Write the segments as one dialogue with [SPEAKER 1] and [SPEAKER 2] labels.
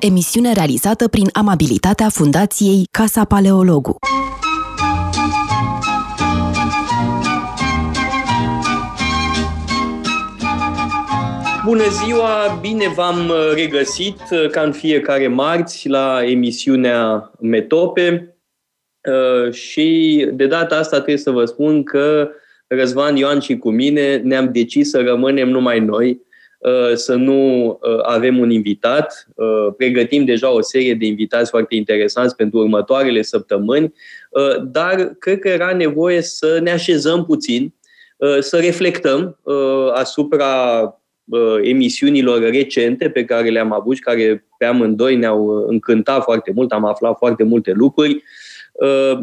[SPEAKER 1] Emisiune realizată prin amabilitatea Fundației Casa Paleologu.
[SPEAKER 2] Bună ziua, bine v-am regăsit ca în fiecare marți la emisiunea Metope și de data asta trebuie să vă spun că Răzvan Ioan și cu mine ne-am decis să rămânem numai noi, uh, să nu uh, avem un invitat. Uh, pregătim deja o serie de invitați foarte interesanți pentru următoarele săptămâni, dar cred că era nevoie să ne așezăm puțin, să reflectăm asupra emisiunilor recente pe care le-am avut și care pe amândoi ne-au încântat foarte mult, am aflat foarte multe lucruri. Uh,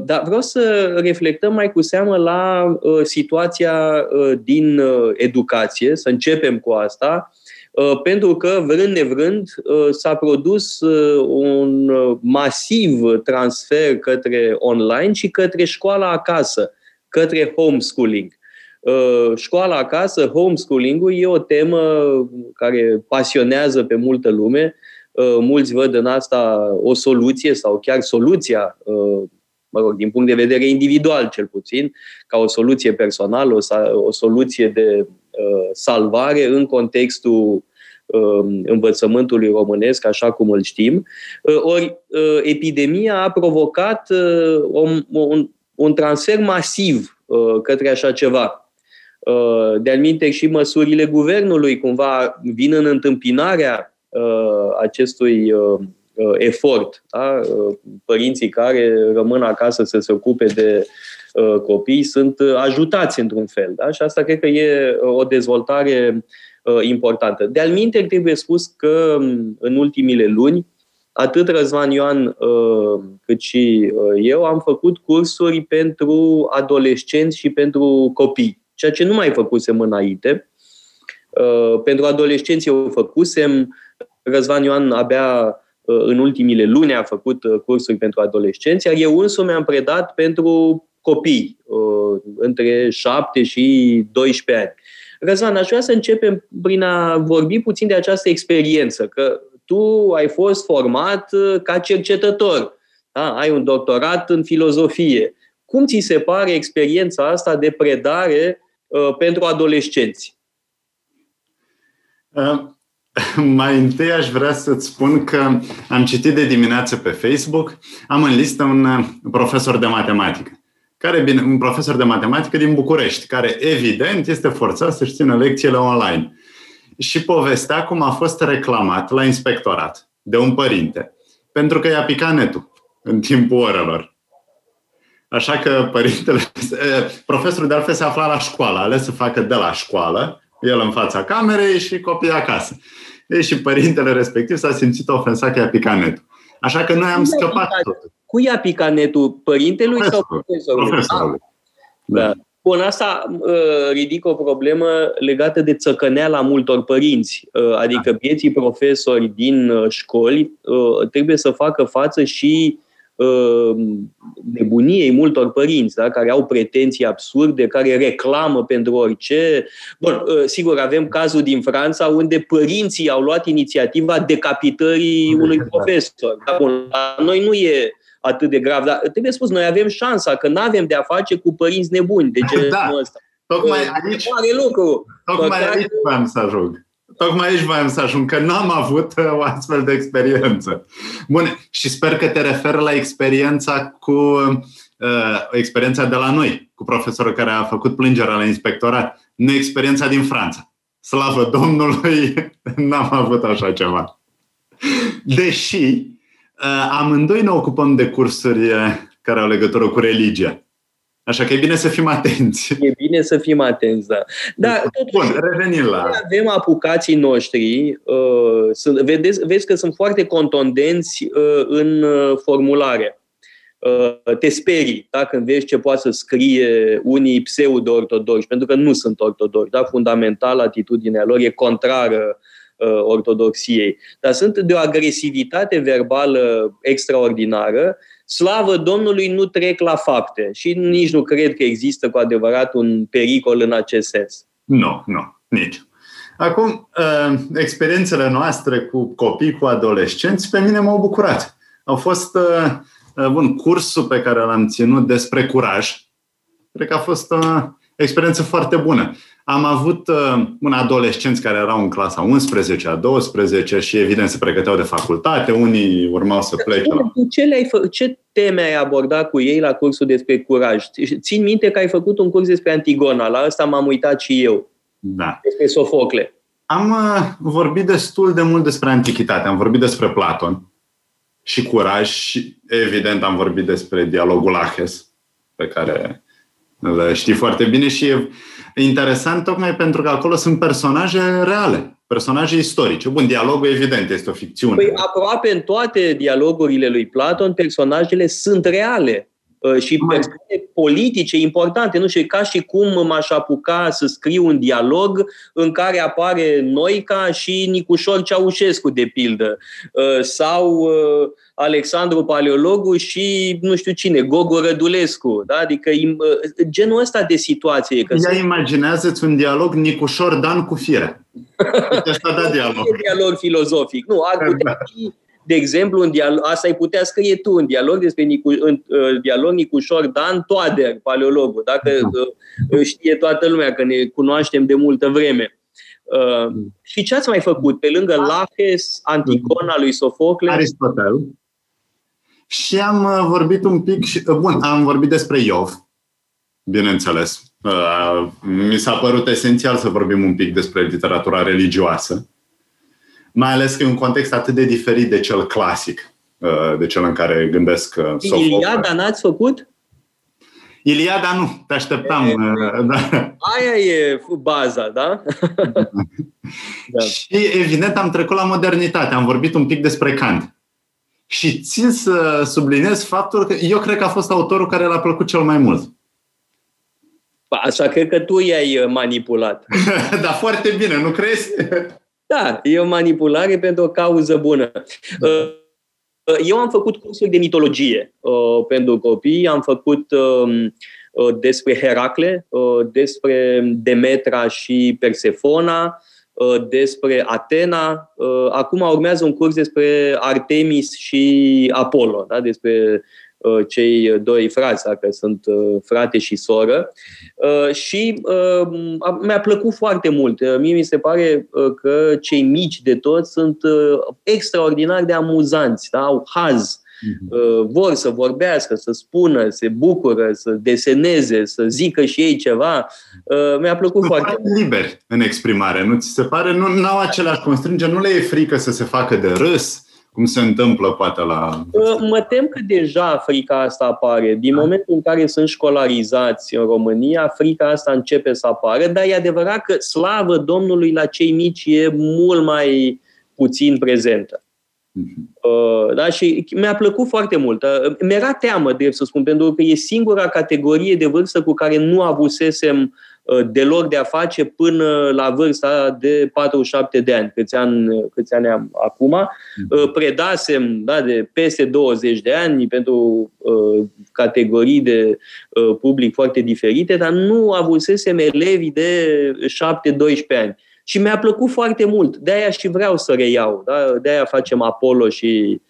[SPEAKER 2] dar vreau să reflectăm mai cu seamă la uh, situația uh, din educație, să începem cu asta, pentru că, vrând nevrând, s-a produs un masiv transfer către online și către școala acasă, către homeschooling. Școala acasă, homeschooling-ul, e o temă care pasionează pe multă lume. Mulți văd în asta o soluție sau chiar soluția mă rog, din punct de vedere individual cel puțin, ca o soluție personală, o, o soluție de uh, salvare în contextul uh, învățământului românesc, așa cum îl știm. Uh, ori uh, epidemia a provocat uh, un, un, un transfer masiv uh, către așa ceva. Uh, de-al și măsurile guvernului cumva vin în întâmpinarea uh, acestui uh, uh, efort. Da? Uh, părinții care rămân acasă să se ocupe de uh, copii sunt uh, ajutați într-un fel. Da? Și asta cred că e uh, o dezvoltare uh, importantă. De-al minte, trebuie spus că um, în ultimile luni, atât Răzvan Ioan uh, cât și uh, eu am făcut cursuri pentru adolescenți și pentru copii, ceea ce nu mai făcusem înainte. Uh, pentru adolescenți eu făcusem, Răzvan Ioan abia Uh, în ultimile luni a făcut uh, cursuri pentru adolescenți, iar eu însumi am predat pentru copii uh, între 7 și 12 ani. Răzvan, aș vrea să începem prin a vorbi puțin de această experiență, că tu ai fost format ca cercetător, da? ai un doctorat în filozofie. Cum ți se pare experiența asta de predare uh, pentru adolescenți?
[SPEAKER 3] Mai întâi aș vrea să-ți spun că am citit de dimineață pe Facebook, am în listă un uh, profesor de matematică, care, bine, un profesor de matematică din București, care evident este forțat să-și țină lecțiile online. Și povestea cum a fost reclamat la inspectorat de un părinte, pentru că i-a picat netul în timpul orelor. Așa că părintele, profesorul de altfel se afla la școală, a ales să facă de la școală, el în fața camerei și copiii acasă. Ei, și părintele respectiv s-a simțit ofensat că i-a picat netul. Așa că noi am Cui scăpat tot.
[SPEAKER 2] Cui i-a picat netul? Părintelui Profesor. sau profesorului?
[SPEAKER 3] Profesorului.
[SPEAKER 2] Da. da. Bun, asta uh, ridică o problemă legată de țăcăneala multor părinți, uh, adică da. vieții profesori din uh, școli uh, trebuie să facă față și Uh, nebuniei multor părinți, da? care au pretenții absurde, care reclamă pentru orice. Bun, uh, sigur, avem cazul din Franța unde părinții au luat inițiativa decapitării unui profesor. Da? Bun, la noi nu e atât de grav, dar trebuie spus, noi avem șansa că nu avem de a face cu părinți nebuni de genul da. ăsta.
[SPEAKER 3] Tocmai aici, mare lucru. Tocmai aici vreau să ajung. Tocmai aici voiam să ajung, că n-am avut uh, o astfel de experiență. Bun, și sper că te refer la experiența cu uh, experiența de la noi, cu profesorul care a făcut plângerea la inspectorat, nu experiența din Franța. Slavă Domnului, n-am avut așa ceva. Deși uh, amândoi ne ocupăm de cursuri uh, care au legătură cu religia. Așa că e bine să fim atenți.
[SPEAKER 2] E bine să fim atenți, da. Dar
[SPEAKER 3] totuși, Bun, revenim la...
[SPEAKER 2] avem apucații noștri, uh, sunt, vedeți, vezi că sunt foarte contondenți uh, în uh, formulare. Uh, te sperii da, când vezi ce poate să scrie unii pseudo-ortodoxi, pentru că nu sunt ortodoxi. Da? Fundamental, atitudinea lor e contrară uh, ortodoxiei. Dar sunt de o agresivitate verbală extraordinară slavă Domnului, nu trec la fapte și nici nu cred că există cu adevărat un pericol în acest sens.
[SPEAKER 3] Nu, nu, nici. Acum, experiențele noastre cu copii, cu adolescenți, pe mine m-au bucurat. Au fost, bun, cursul pe care l-am ținut despre curaj. Cred că a fost o experiență foarte bună. Am avut uh, un adolescenți care erau în clasa 11, a 12 și evident se pregăteau de facultate, unii urmau să plece. La...
[SPEAKER 2] Ce, le-ai fă- ce teme ai abordat cu ei la cursul despre curaj? Țin minte că ai făcut un curs despre Antigona, la asta m-am uitat și eu.
[SPEAKER 3] Da.
[SPEAKER 2] Despre Sofocle.
[SPEAKER 3] Am uh, vorbit destul de mult despre antichitate, am vorbit despre Platon și curaj și evident am vorbit despre dialogul Aches, pe care îl știi foarte bine și e interesant tocmai pentru că acolo sunt personaje reale, personaje istorice. Bun, dialogul evident este o ficțiune.
[SPEAKER 2] Păi aproape în toate dialogurile lui Platon, personajele sunt reale uh, și persoane politice importante. Nu știu, ca și cum m-aș apuca să scriu un dialog în care apare Noica și Nicușor Ceaușescu, de pildă, uh, sau uh, Alexandru Paleologu și nu știu cine, Gogo Rădulescu. Da? Adică genul ăsta de situație.
[SPEAKER 3] Că Ia imaginează-ți un dialog Nicușor Dan cu fire. Asta da dialog.
[SPEAKER 2] dialog filozofic. Nu, ar putea fi de exemplu, în dialog, asta ai putea scrie tu în dialog despre Nicu, în, uh, dialog Nicușor Dan Toader, paleologul, dacă uh, știe toată lumea că ne cunoaștem de multă vreme. Uh, și ce ați mai făcut? Pe lângă Laches, Anticona lui Sofocle?
[SPEAKER 3] Aristotel. Și am uh, vorbit un pic, și, uh, bun, am vorbit despre Iov, bineînțeles. Uh, mi s-a părut esențial să vorbim un pic despre literatura religioasă, mai ales că e un context atât de diferit de cel clasic, de cel în care gândesc
[SPEAKER 2] Sofocle. Iliada n-ați făcut?
[SPEAKER 3] Iliada nu, te așteptam. E,
[SPEAKER 2] da. Aia e baza, da?
[SPEAKER 3] da? Și evident am trecut la modernitate, am vorbit un pic despre Kant. Și țin să subliniez faptul că eu cred că a fost autorul care l-a plăcut cel mai mult.
[SPEAKER 2] Așa cred că tu i-ai uh, manipulat.
[SPEAKER 3] da, foarte bine, nu crezi?
[SPEAKER 2] Da, e o manipulare pentru o cauză bună. Da. Uh, eu am făcut cursuri de mitologie uh, pentru copii, am făcut uh, despre Heracle, uh, despre Demetra și Persefona, Uh, despre Atena. Uh, acum urmează un curs despre Artemis și Apollo, da? despre uh, cei doi frați, dacă sunt frate și soră. Și mi-a plăcut foarte mult. Mie mi se pare că cei mici de toți sunt extraordinar de amuzanți, da? au haz Uh-huh. Vor să vorbească, să spună, se bucură, să deseneze, să zică și ei ceva. Uh, mi-a plăcut
[SPEAKER 3] Sunt
[SPEAKER 2] foarte
[SPEAKER 3] mult. liberi în exprimare, nu ți se pare? Nu au aceleași constrângeri, nu le e frică să se facă de râs, cum se întâmplă poate la...
[SPEAKER 2] Uh, mă tem că deja frica asta apare. Din da. momentul în care sunt școlarizați în România, frica asta începe să apară, dar e adevărat că slavă Domnului la cei mici e mult mai puțin prezentă. Uh, da? Și mi-a plăcut foarte mult. Uh, mi-era teamă, drept să spun, pentru că e singura categorie de vârstă cu care nu avusesem uh, deloc de a face până la vârsta de 47 de ani, câți ani, câți ani am acum. Predasem da, de peste 20 de ani pentru uh, categorii de uh, public foarte diferite, dar nu avusesem elevi de 7-12 ani. Și mi-a plăcut foarte mult. De-aia și vreau să reiau. Da? De-aia facem Apollo și uh,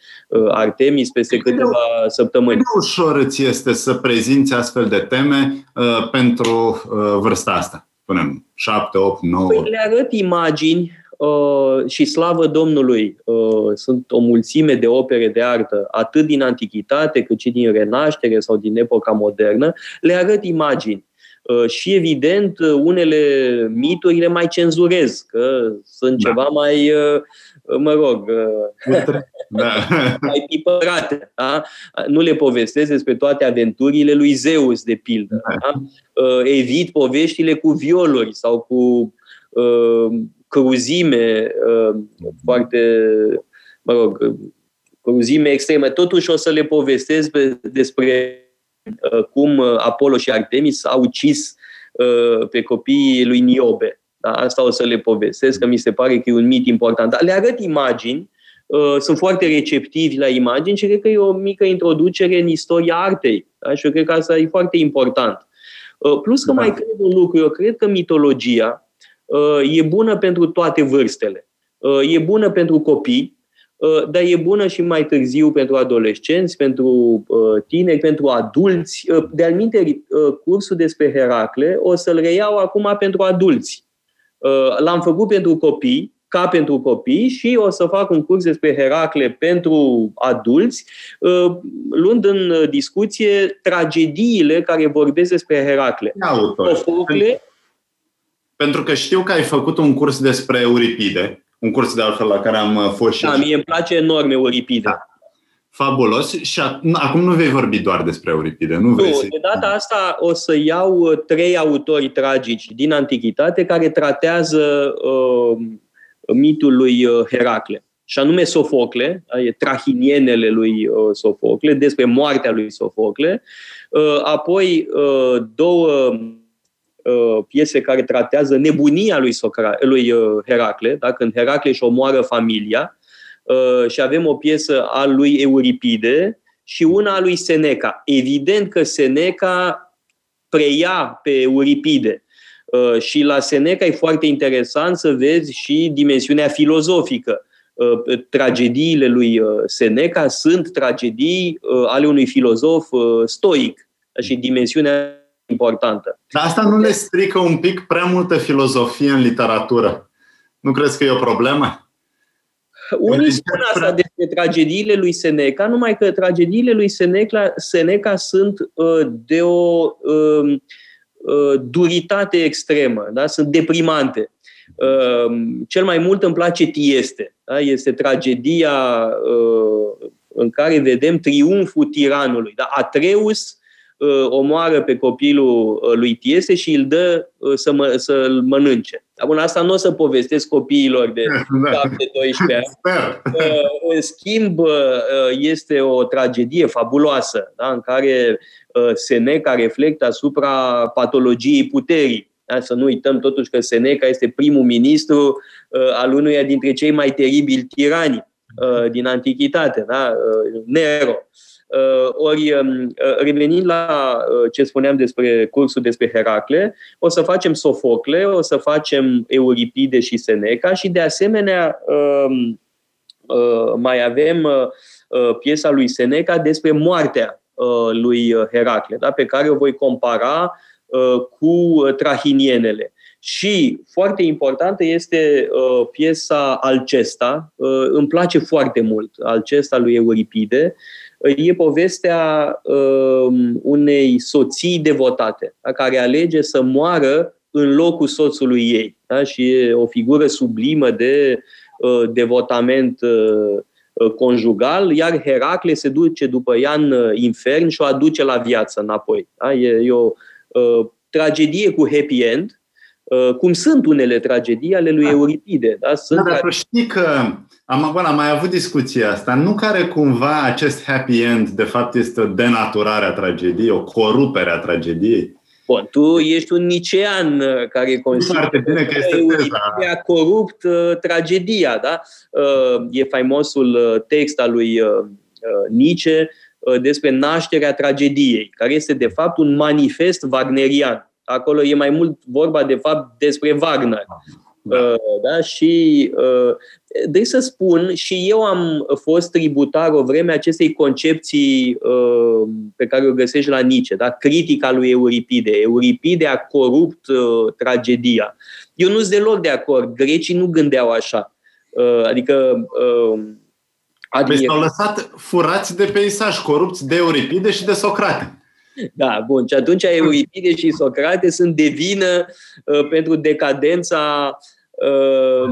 [SPEAKER 2] Artemis peste câteva săptămâni.
[SPEAKER 3] Cât ușor îți este să prezinți astfel de teme uh, pentru uh, vârsta asta? Punem 7, 8, 9. Păi
[SPEAKER 2] le arăt imagini uh, și slavă Domnului. Uh, sunt o mulțime de opere de artă, atât din antichitate, cât și din renaștere sau din epoca modernă. Le arăt imagini Uh, și, evident, uh, unele mituri le mai cenzurez, că sunt da. ceva mai, uh, mă rog, da. mai tipărate. Da? Nu le povestesc despre toate aventurile lui Zeus, de pildă. Da. Da? Evit poveștile cu violuri sau cu cruzime foarte, mă rog, cruzime extreme. Totuși o să le povestesc despre Uh, cum uh, Apollo și Artemis au ucis uh, pe copiii lui Niobe. Da? Asta o să le povestesc, că mi se pare că e un mit important. Dar le arăt imagini, sunt foarte receptivi la imagini și cred că e o mică introducere în istoria artei. Da? Și eu cred că asta e foarte important. Plus că da. mai cred un lucru, eu cred că mitologia e bună pentru toate vârstele. E bună pentru copii, dar e bună și mai târziu pentru adolescenți, pentru tineri, pentru adulți. De alminte, cursul despre Heracle o să-l reiau acum pentru adulți. L-am făcut pentru copii, ca pentru copii și o să fac un curs despre Heracle pentru adulți, uh, luând în discuție tragediile care vorbesc despre Heracle.
[SPEAKER 3] Sofocle. Pentru că știu că ai făcut un curs despre Euripide, un curs de altfel la care am uh, fost și...
[SPEAKER 2] Da, mie îmi place enorm Euripide. Da.
[SPEAKER 3] Fabulos. Și acum nu vei vorbi doar despre Euripide. Nu, vrei nu
[SPEAKER 2] de data asta o să iau uh, trei autori tragici din Antichitate care tratează uh, mitul lui uh, Heracle, și anume Sofocle, e trahinienele lui uh, Sofocle, despre moartea lui Sofocle, uh, apoi două piese care tratează nebunia lui, Socra- lui Heracle, da? când Heracle își omoară familia, și avem o piesă a lui Euripide și una a lui Seneca. Evident că Seneca preia pe Euripide, Uh, și la Seneca e foarte interesant să vezi și dimensiunea filozofică. Uh, tragediile lui uh, Seneca sunt tragedii ale unui filozof stoic și dimensiunea importantă.
[SPEAKER 3] Dar asta nu le strică un pic prea multă filozofie în literatură? Nu crezi că e o problemă?
[SPEAKER 2] Unii spun asta despre tragediile lui Seneca, numai că tragediile lui Seneca, Seneca sunt de o uh, Uh, duritate extremă, da? sunt deprimante. Uh, cel mai mult îmi place Tieste. Da? Este tragedia uh, în care vedem triumful tiranului. Da? Atreus omoară pe copilul lui Tieste și îl dă să mă, să-l mănânce. Bun, asta nu o să povestesc copiilor de 7-12 da. ani. În schimb, este o tragedie fabuloasă, da? în care Uh, Seneca reflectă asupra patologiei puterii. Da? Să nu uităm totuși că Seneca este primul ministru uh, al unuia dintre cei mai teribili tirani uh, din antichitate, da? Nero. Ori, um, revenind la ce spuneam despre cursul despre Heracle, o să facem Sofocle, o să facem Euripide și Seneca și, de asemenea, um, mai avem piesa lui Seneca despre moartea Uh, lui uh, Heracle, da? pe care o voi compara uh, cu trahinienele. Și foarte importantă este uh, piesa Alcesta. Uh, îmi place foarte mult Alcesta lui Euripide. Uh, e povestea uh, unei soții devotate, da? care alege să moară în locul soțului ei. Da? Și e o figură sublimă de uh, devotament uh, Uh, conjugal, iar Heracle se duce după ea în uh, infern și o aduce la viață înapoi. Da? E, e o uh, tragedie cu happy end, uh, cum sunt unele tragedii ale lui da. Euripide. Da?
[SPEAKER 3] Sunt da, dar știi că am, bun, am mai avut discuția asta. Nu care cumva acest happy end de fapt este o denaturare a tragediei, o corupere a tragediei?
[SPEAKER 2] Bun, tu ești un nicean uh, care consideră
[SPEAKER 3] bine că este teza.
[SPEAKER 2] a corupt uh, tragedia, da? Uh, e faimosul uh, text al lui uh, uh, Nietzsche uh, despre nașterea tragediei, care este de fapt un manifest wagnerian. Acolo e mai mult vorba de fapt despre Wagner. Da. Uh, da? Și uh, de să spun, și eu am fost tributar o vreme acestei concepții uh, pe care o găsești la Nietzsche, da? critica lui Euripide. Euripide a corupt uh, tragedia. Eu nu sunt deloc de acord. Grecii nu gândeau așa. Uh, adică uh,
[SPEAKER 3] Admir... Deci s-au lăsat furați de peisaj, corupți de Euripide și de Socrate.
[SPEAKER 2] Da, bun. Și atunci Euripide și Socrate sunt de vină uh, pentru decadența uh,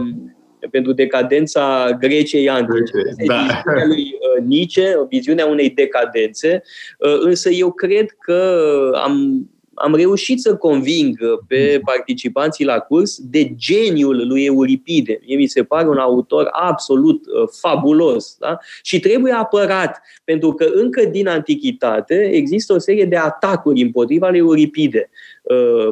[SPEAKER 2] pentru decadența Greciei antice. Da. Viziunea lui uh, Nietzsche, viziunea unei decadențe, uh, însă eu cred că am, am reușit să conving pe participanții la curs de geniul lui Euripide. Mie mi se pare un autor absolut uh, fabulos da? și trebuie apărat, pentru că încă din antichitate există o serie de atacuri împotriva lui Euripide.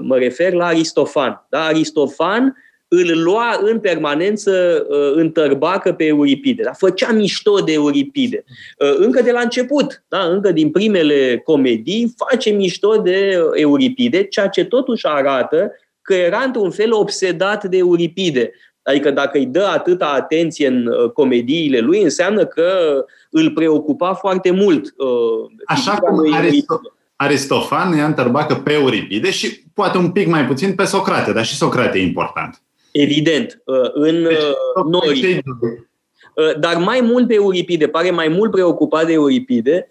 [SPEAKER 2] Mă refer la Aristofan. Da? Aristofan îl lua în permanență uh, în tărbacă pe Euripide. Dar făcea mișto de Euripide. Uh, încă de la început, da? încă din primele comedii, face mișto de Euripide, ceea ce totuși arată că era într-un fel obsedat de Euripide. Adică dacă îi dă atâta atenție în uh, comediile lui, înseamnă că îl preocupa foarte mult. Uh,
[SPEAKER 3] Așa cum Aristo- Aristofan i-a întărbacă pe Euripide și poate un pic mai puțin pe Socrate, dar și Socrate e important.
[SPEAKER 2] Evident. Uh, în deci, Nori. Dar mai mult pe Euripide, pare mai mult preocupat de Euripide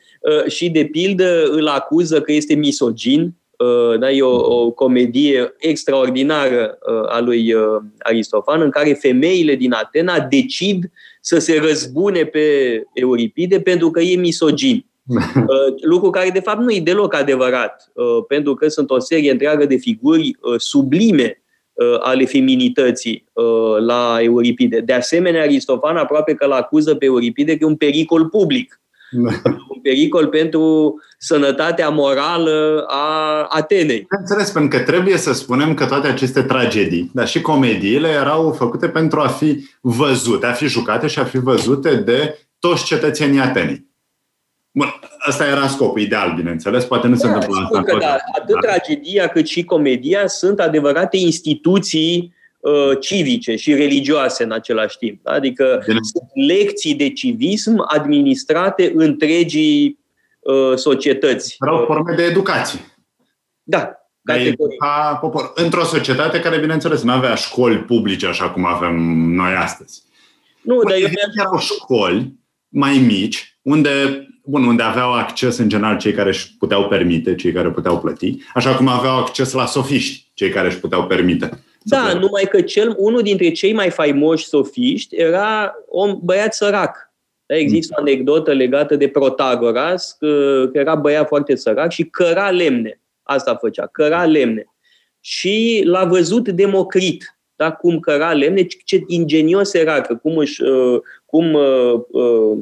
[SPEAKER 2] și de pildă îl acuză că este misogin, Uh, da, e o, o comedie extraordinară uh, a lui uh, Aristofan, în care femeile din Atena decid să se răzbune pe Euripide pentru că e misogin. Lucru care, de fapt, nu e deloc adevărat, pentru că sunt o serie întreagă de figuri sublime ale feminității la Euripide. De asemenea, Aristofan aproape că l acuză pe Euripide că e un pericol public un pericol pentru sănătatea morală a Atenei.
[SPEAKER 3] Înțeles, pentru că trebuie să spunem că toate aceste tragedii, dar și comediile, erau făcute pentru a fi văzute, a fi jucate și a fi văzute de toți cetățenii Atenei. Bun, asta era scopul ideal, bineînțeles, poate nu da, se întâmplă asta.
[SPEAKER 2] Că da, atât da. tragedia cât și comedia sunt adevărate instituții Uh, civice și religioase în același timp. Adică Bine. sunt lecții de civism administrate întregii uh, societăți.
[SPEAKER 3] Erau forme de educație.
[SPEAKER 2] Da.
[SPEAKER 3] Ca popor. Într-o societate care, bineînțeles, nu avea școli publice așa cum avem noi astăzi.
[SPEAKER 2] Nu, Bun, dar eu
[SPEAKER 3] erau școli mai mici, unde, bun, unde aveau acces în general cei care își puteau permite, cei care puteau plăti, așa cum aveau acces la sofiști, cei care își puteau permite.
[SPEAKER 2] Da, numai că cel, unul dintre cei mai faimoși sofiști era un băiat sărac. Da, există o anecdotă legată de Protagoras, că, că era băiat foarte sărac și căra lemne. Asta făcea, căra lemne. Și l-a văzut Democrit, da, cum căra lemne, ce ingenios era, că cum își, uh, cum, uh, uh,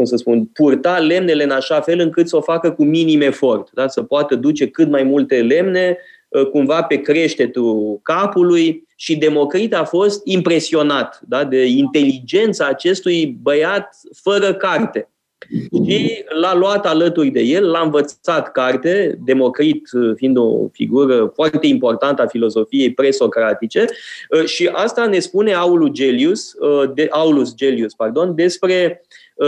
[SPEAKER 2] cum să spun, purta lemnele în așa fel încât să o facă cu minim efort, da, să poată duce cât mai multe lemne Uh, cumva pe creștetul capului. Și Democrit a fost impresionat da, de inteligența acestui băiat fără carte. Și l-a luat alături de el, l-a învățat carte, Democrit uh, fiind o figură foarte importantă a filozofiei presocratice, uh, și asta ne spune Aulus Gellius, de, Aulus Gellius pardon, despre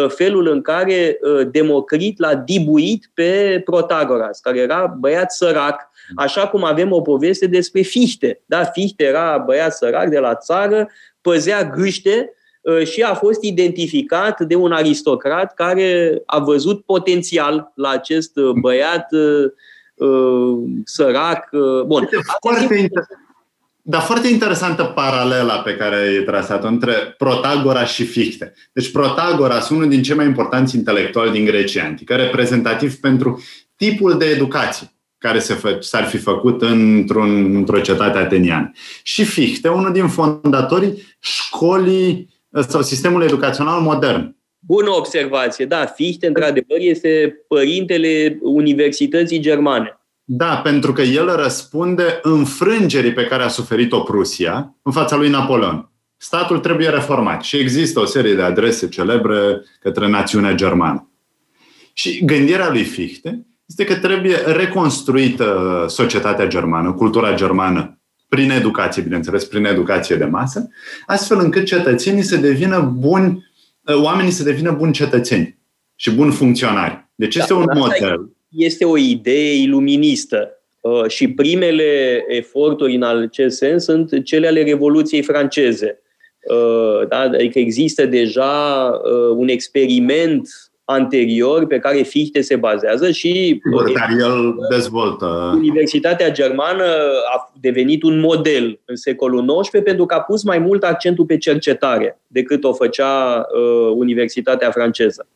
[SPEAKER 2] felul în care Democrit l-a dibuit pe Protagoras, care era băiat sărac, Așa cum avem o poveste despre Fichte. Da? Fichte era băiat sărac de la țară, păzea gâște uh, și a fost identificat de un aristocrat care a văzut potențial la acest uh, băiat uh, sărac. Bun.
[SPEAKER 3] Foarte inter... Dar foarte interesantă paralela pe care ai trasat între Protagora și Fichte. Deci Protagora sunt unul din cei mai importanți intelectuali din Grecia Antică, reprezentativ pentru tipul de educație care se fă, s-ar fi făcut într-un, într-o cetate ateniană. Și Fichte, unul din fondatorii școlii sau sistemului educațional modern.
[SPEAKER 2] Bună observație. Da, Fichte, într-adevăr, este părintele Universității Germane.
[SPEAKER 3] Da, pentru că el răspunde înfrângerii pe care a suferit-o Prusia în fața lui Napoleon. Statul trebuie reformat și există o serie de adrese celebre către națiunea germană. Și gândirea lui Fichte este că trebuie reconstruită societatea germană, cultura germană, prin educație, bineînțeles, prin educație de masă, astfel încât cetățenii să devină buni, oamenii să devină buni cetățeni și buni funcționari. Deci este da, un model.
[SPEAKER 2] Este o idee iluministă uh, și primele eforturi în acest sens sunt cele ale Revoluției franceze. Uh, da? Adică există deja uh, un experiment anterior pe care Fichte se bazează și
[SPEAKER 3] Sigur, dar el dezvoltă.
[SPEAKER 2] Universitatea Germană a devenit un model în secolul XIX pentru că a pus mai mult accentul pe cercetare decât o făcea uh, Universitatea franceză.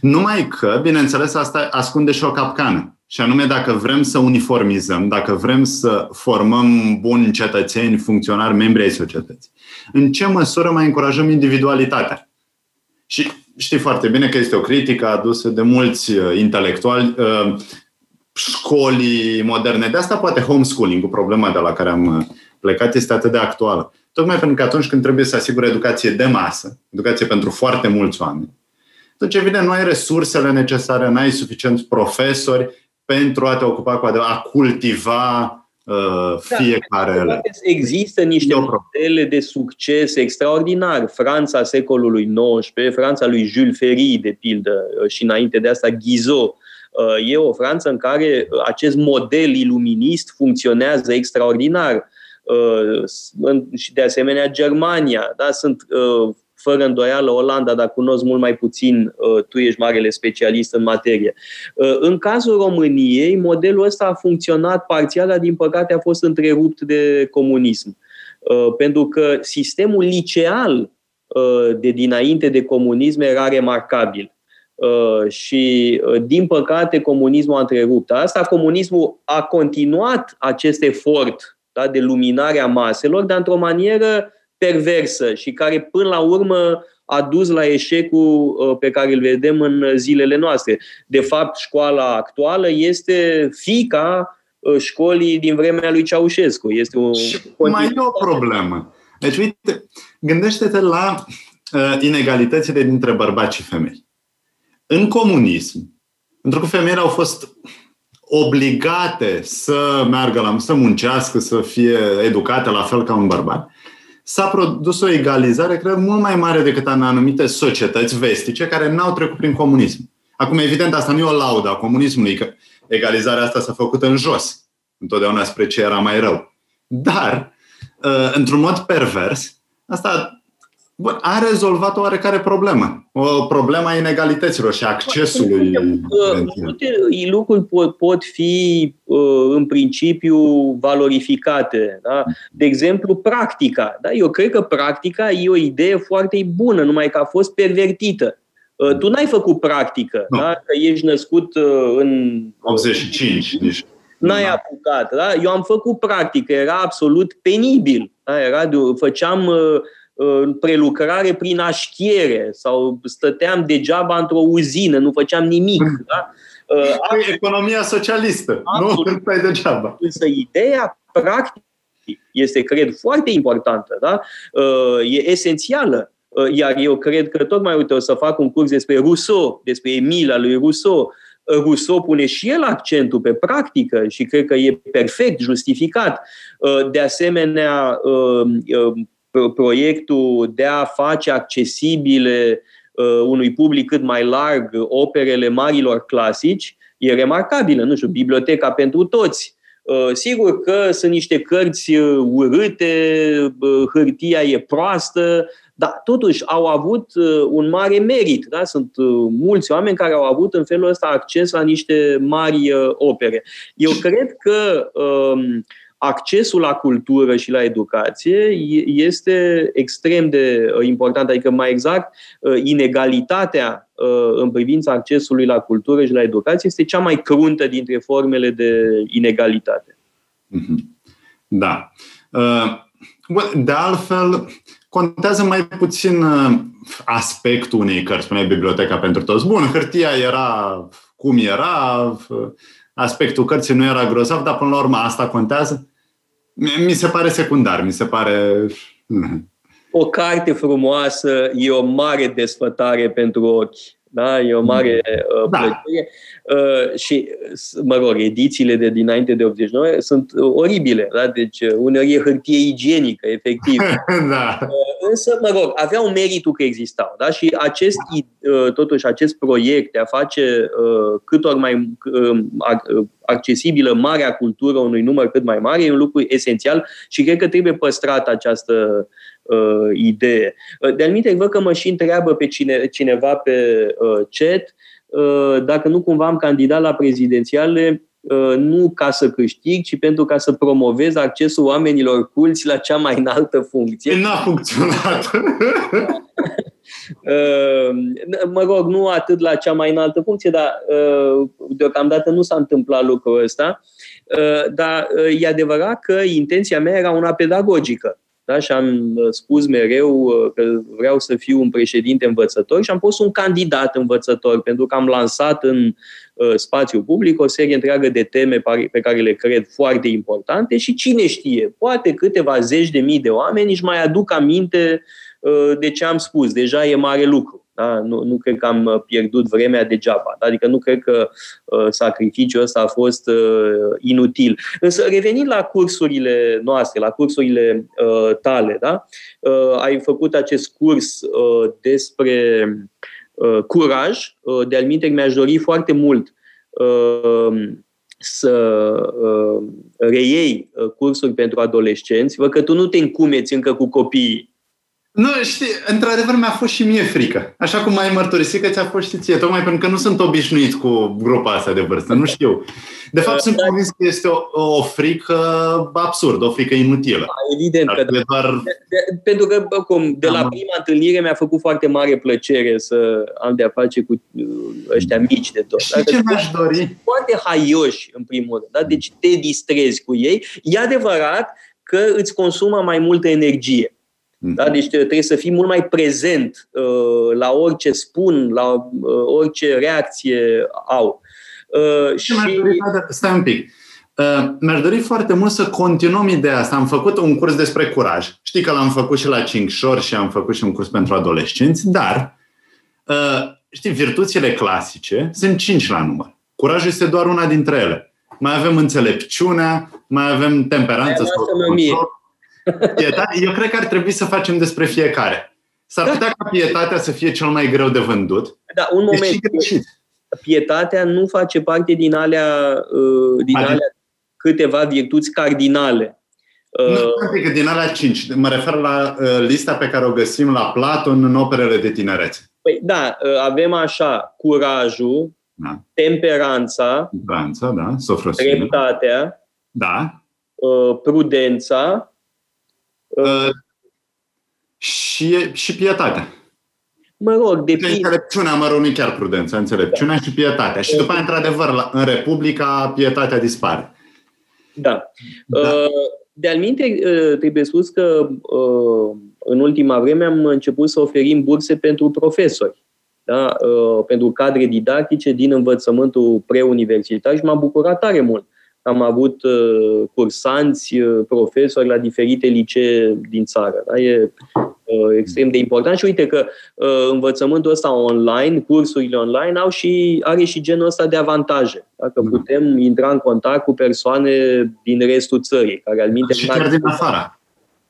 [SPEAKER 3] Numai că, bineînțeles, asta ascunde și o capcană. Și anume, dacă vrem să uniformizăm, dacă vrem să formăm buni cetățeni, funcționari, membri ai societății, în ce măsură mai încurajăm individualitatea? Și știi foarte bine că este o critică adusă de mulți uh, intelectuali uh, școlii moderne. De asta poate homeschooling, problema de la care am uh, plecat, este atât de actuală. Tocmai pentru că atunci când trebuie să asigure educație de masă, educație pentru foarte mulți oameni, atunci, evident, nu ai resursele necesare, nu ai suficient profesori pentru a te ocupa cu adevărat, a cultiva uh, fiecare. Da,
[SPEAKER 2] există niște modele de succes extraordinar. Franța secolului XIX, Franța lui Jules Ferry, de pildă, și înainte de asta Guizot, E o Franță în care acest model iluminist funcționează extraordinar. Și de asemenea Germania. Da? Sunt fără îndoială Olanda, dar cunosc mult mai puțin, uh, tu ești marele specialist în materie. Uh, în cazul României, modelul ăsta a funcționat parțial, dar din păcate a fost întrerupt de comunism. Uh, pentru că sistemul liceal de dinainte de comunism era remarcabil. și, din păcate, comunismul a întrerupt. Asta comunismul a continuat acest efort da, de luminare a maselor, dar într-o manieră perversă și care până la urmă a dus la eșecul uh, pe care îl vedem în zilele noastre. De fapt, școala actuală este fica uh, școlii din vremea lui Ceaușescu. Este o
[SPEAKER 3] și mai e o problemă. Deci, uite, gândește-te la uh, inegalitățile dintre bărbați și femei. În comunism, pentru că femeile au fost obligate să meargă la, să muncească, să fie educate la fel ca un bărbat, s-a produs o egalizare, cred, mult mai mare decât în anumite societăți vestice care n-au trecut prin comunism. Acum, evident, asta nu e o laudă a comunismului, că egalizarea asta s-a făcut în jos, întotdeauna spre ce era mai rău. Dar, uh, într-un mod pervers, asta Bun, a rezolvat o oarecare problemă. O problemă a inegalităților și accesului.
[SPEAKER 2] Multe lucruri pot, pot fi uh, în principiu valorificate. Da? De exemplu, practica. Da? Eu cred că practica e o idee foarte bună, numai că a fost pervertită. Uh, tu n-ai făcut practică, da? că ești născut uh, în...
[SPEAKER 3] 85, nici
[SPEAKER 2] n-ai apucat. Da? Eu am făcut practică, era absolut penibil. Da? Era de, făceam uh, prelucrare prin așchiere sau stăteam degeaba într-o uzină, nu făceam nimic. Mm. Da?
[SPEAKER 3] Uh, economia socialistă, absolut. nu stai degeaba.
[SPEAKER 2] Însă ideea practic este, cred, foarte importantă, da? Uh, e esențială. Uh, iar eu cred că tocmai, uite, o să fac un curs despre Rousseau, despre Emila lui Rousseau. Rousseau pune și el accentul pe practică și cred că e perfect justificat. De asemenea, proiectul de a face accesibile uh, unui public cât mai larg operele marilor clasici e remarcabilă. Nu știu, biblioteca pentru toți. Uh, sigur că sunt niște cărți uh, urâte, hârtia e proastă, dar totuși au avut un mare merit. Da? Sunt mulți oameni care au avut în felul ăsta acces la niște mari opere. Eu cred că uh, accesul la cultură și la educație este extrem de uh, important, adică mai exact, uh, inegalitatea uh, în privința accesului la cultură și la educație este cea mai cruntă dintre formele de inegalitate.
[SPEAKER 3] Mhm. Da. De altfel, contează mai puțin aspectul unei cărți, spuneai biblioteca pentru toți. Bun, hârtia era cum era, aspectul cărții nu era grozav, dar până la urmă asta contează? Mi se pare secundar, mi se pare...
[SPEAKER 2] O carte frumoasă e o mare desfătare pentru ochi. Da? E o mare uh, da. plăcere. Uh, și, mă rog, edițiile de dinainte de 89 sunt oribile. Da? Deci, uh, uneori e hârtie igienică, efectiv.
[SPEAKER 3] da.
[SPEAKER 2] uh, însă, mă rog, aveau meritul că existau. Da? Și acest, uh, totuși, acest proiect de a face uh, cât ori mai uh, accesibilă marea cultură unui număr cât mai mare e un lucru esențial și cred că trebuie păstrat această uh, idee. Uh, de anumite văd că mă și întreabă pe cine, cineva pe uh, chat uh, dacă nu cumva am candidat la prezidențiale uh, nu ca să câștig, ci pentru ca să promovez accesul oamenilor culți la cea mai înaltă funcție.
[SPEAKER 3] N-a funcționat.
[SPEAKER 2] Uh, mă rog, nu atât la cea mai înaltă funcție, dar deocamdată nu s-a întâmplat lucrul ăsta. Dar e adevărat că intenția mea era una pedagogică. Da? Și am uh, spus mereu uh, că vreau să fiu un președinte învățător și am fost un candidat învățător, pentru că am lansat în uh, spațiu public o serie întreagă de teme pe care le cred foarte importante și cine știe, poate câteva zeci de mii de oameni își mai aduc aminte de ce am spus. Deja e mare lucru. Da? Nu, nu cred că am pierdut vremea degeaba. Da? Adică nu cred că uh, sacrificiul ăsta a fost uh, inutil. Însă, revenind la cursurile noastre, la cursurile uh, tale, da? uh, ai făcut acest curs uh, despre uh, curaj. Uh, de-al mi-aș dori foarte mult uh, să uh, reiei uh, cursuri pentru adolescenți, văd că tu nu te încumeți încă cu copiii.
[SPEAKER 3] Nu, știi, într-adevăr mi-a fost și mie frică. Așa cum ai mărturisit că ți-a fost și ție, tocmai pentru că nu sunt obișnuit cu grupa asta de vârstă, nu știu. De fapt, sunt da. convins că este o, o frică absurdă, o frică inutilă.
[SPEAKER 2] Da, evident că
[SPEAKER 3] da. doar...
[SPEAKER 2] de, de, pentru că, cum, de la da, prima întâlnire mi-a făcut foarte mare plăcere să am de-a face cu uh, ăștia mici de tot.
[SPEAKER 3] Și ce mi-aș dori?
[SPEAKER 2] Foarte haioși, în primul rând. Da? Deci te distrezi cu ei. E adevărat că îți consumă mai multă energie. Da? Mhm. Deci trebuie să fii mult mai prezent uh, la orice spun, la uh, orice reacție au.
[SPEAKER 3] Uh, și... Stai un pic. Uh, mi-aș dori foarte mult să continuăm ideea asta. Am făcut un curs despre curaj. Știi că l-am făcut și la Cincșor și am făcut și un curs pentru adolescenți, dar uh, știi, virtuțile clasice sunt cinci la număr. Curajul este doar una dintre ele. Mai avem înțelepciunea, mai avem temperanță sau control, Pietate, eu cred că ar trebui să facem despre fiecare. S-ar da. putea ca pietatea să fie cel mai greu de vândut.
[SPEAKER 2] Da, un moment. Pietatea nu face parte din alea, uh, din adică? alea câteva virtuți cardinale.
[SPEAKER 3] Nu, uh, că din alea cinci. Mă refer la uh, lista pe care o găsim la Platon în operele de tinerețe.
[SPEAKER 2] Păi da, avem așa, curajul, da. temperanța,
[SPEAKER 3] temperanța da,
[SPEAKER 2] dreptatea,
[SPEAKER 3] da.
[SPEAKER 2] prudența,
[SPEAKER 3] Uh, și, și pietatea.
[SPEAKER 2] Mă rog, depinde.
[SPEAKER 3] Înțelepciunea, mă rog, nu chiar prudența, înțelepciunea da. și pietatea. Și după aia, într-adevăr, la, în Republica, pietatea dispare.
[SPEAKER 2] Da. da. Uh, de-al minte, uh, trebuie spus că uh, în ultima vreme am început să oferim burse pentru profesori, da? pentru cadre didactice din învățământul preuniversitar și m-am bucurat tare mult am avut uh, cursanți, uh, profesori la diferite licee din țară. Da? E uh, extrem de important și uite că uh, învățământul ăsta online, cursurile online, au și, are și genul ăsta de avantaje. Dacă da? putem intra în contact cu persoane din restul țării, care al minte...
[SPEAKER 3] Și chiar din afara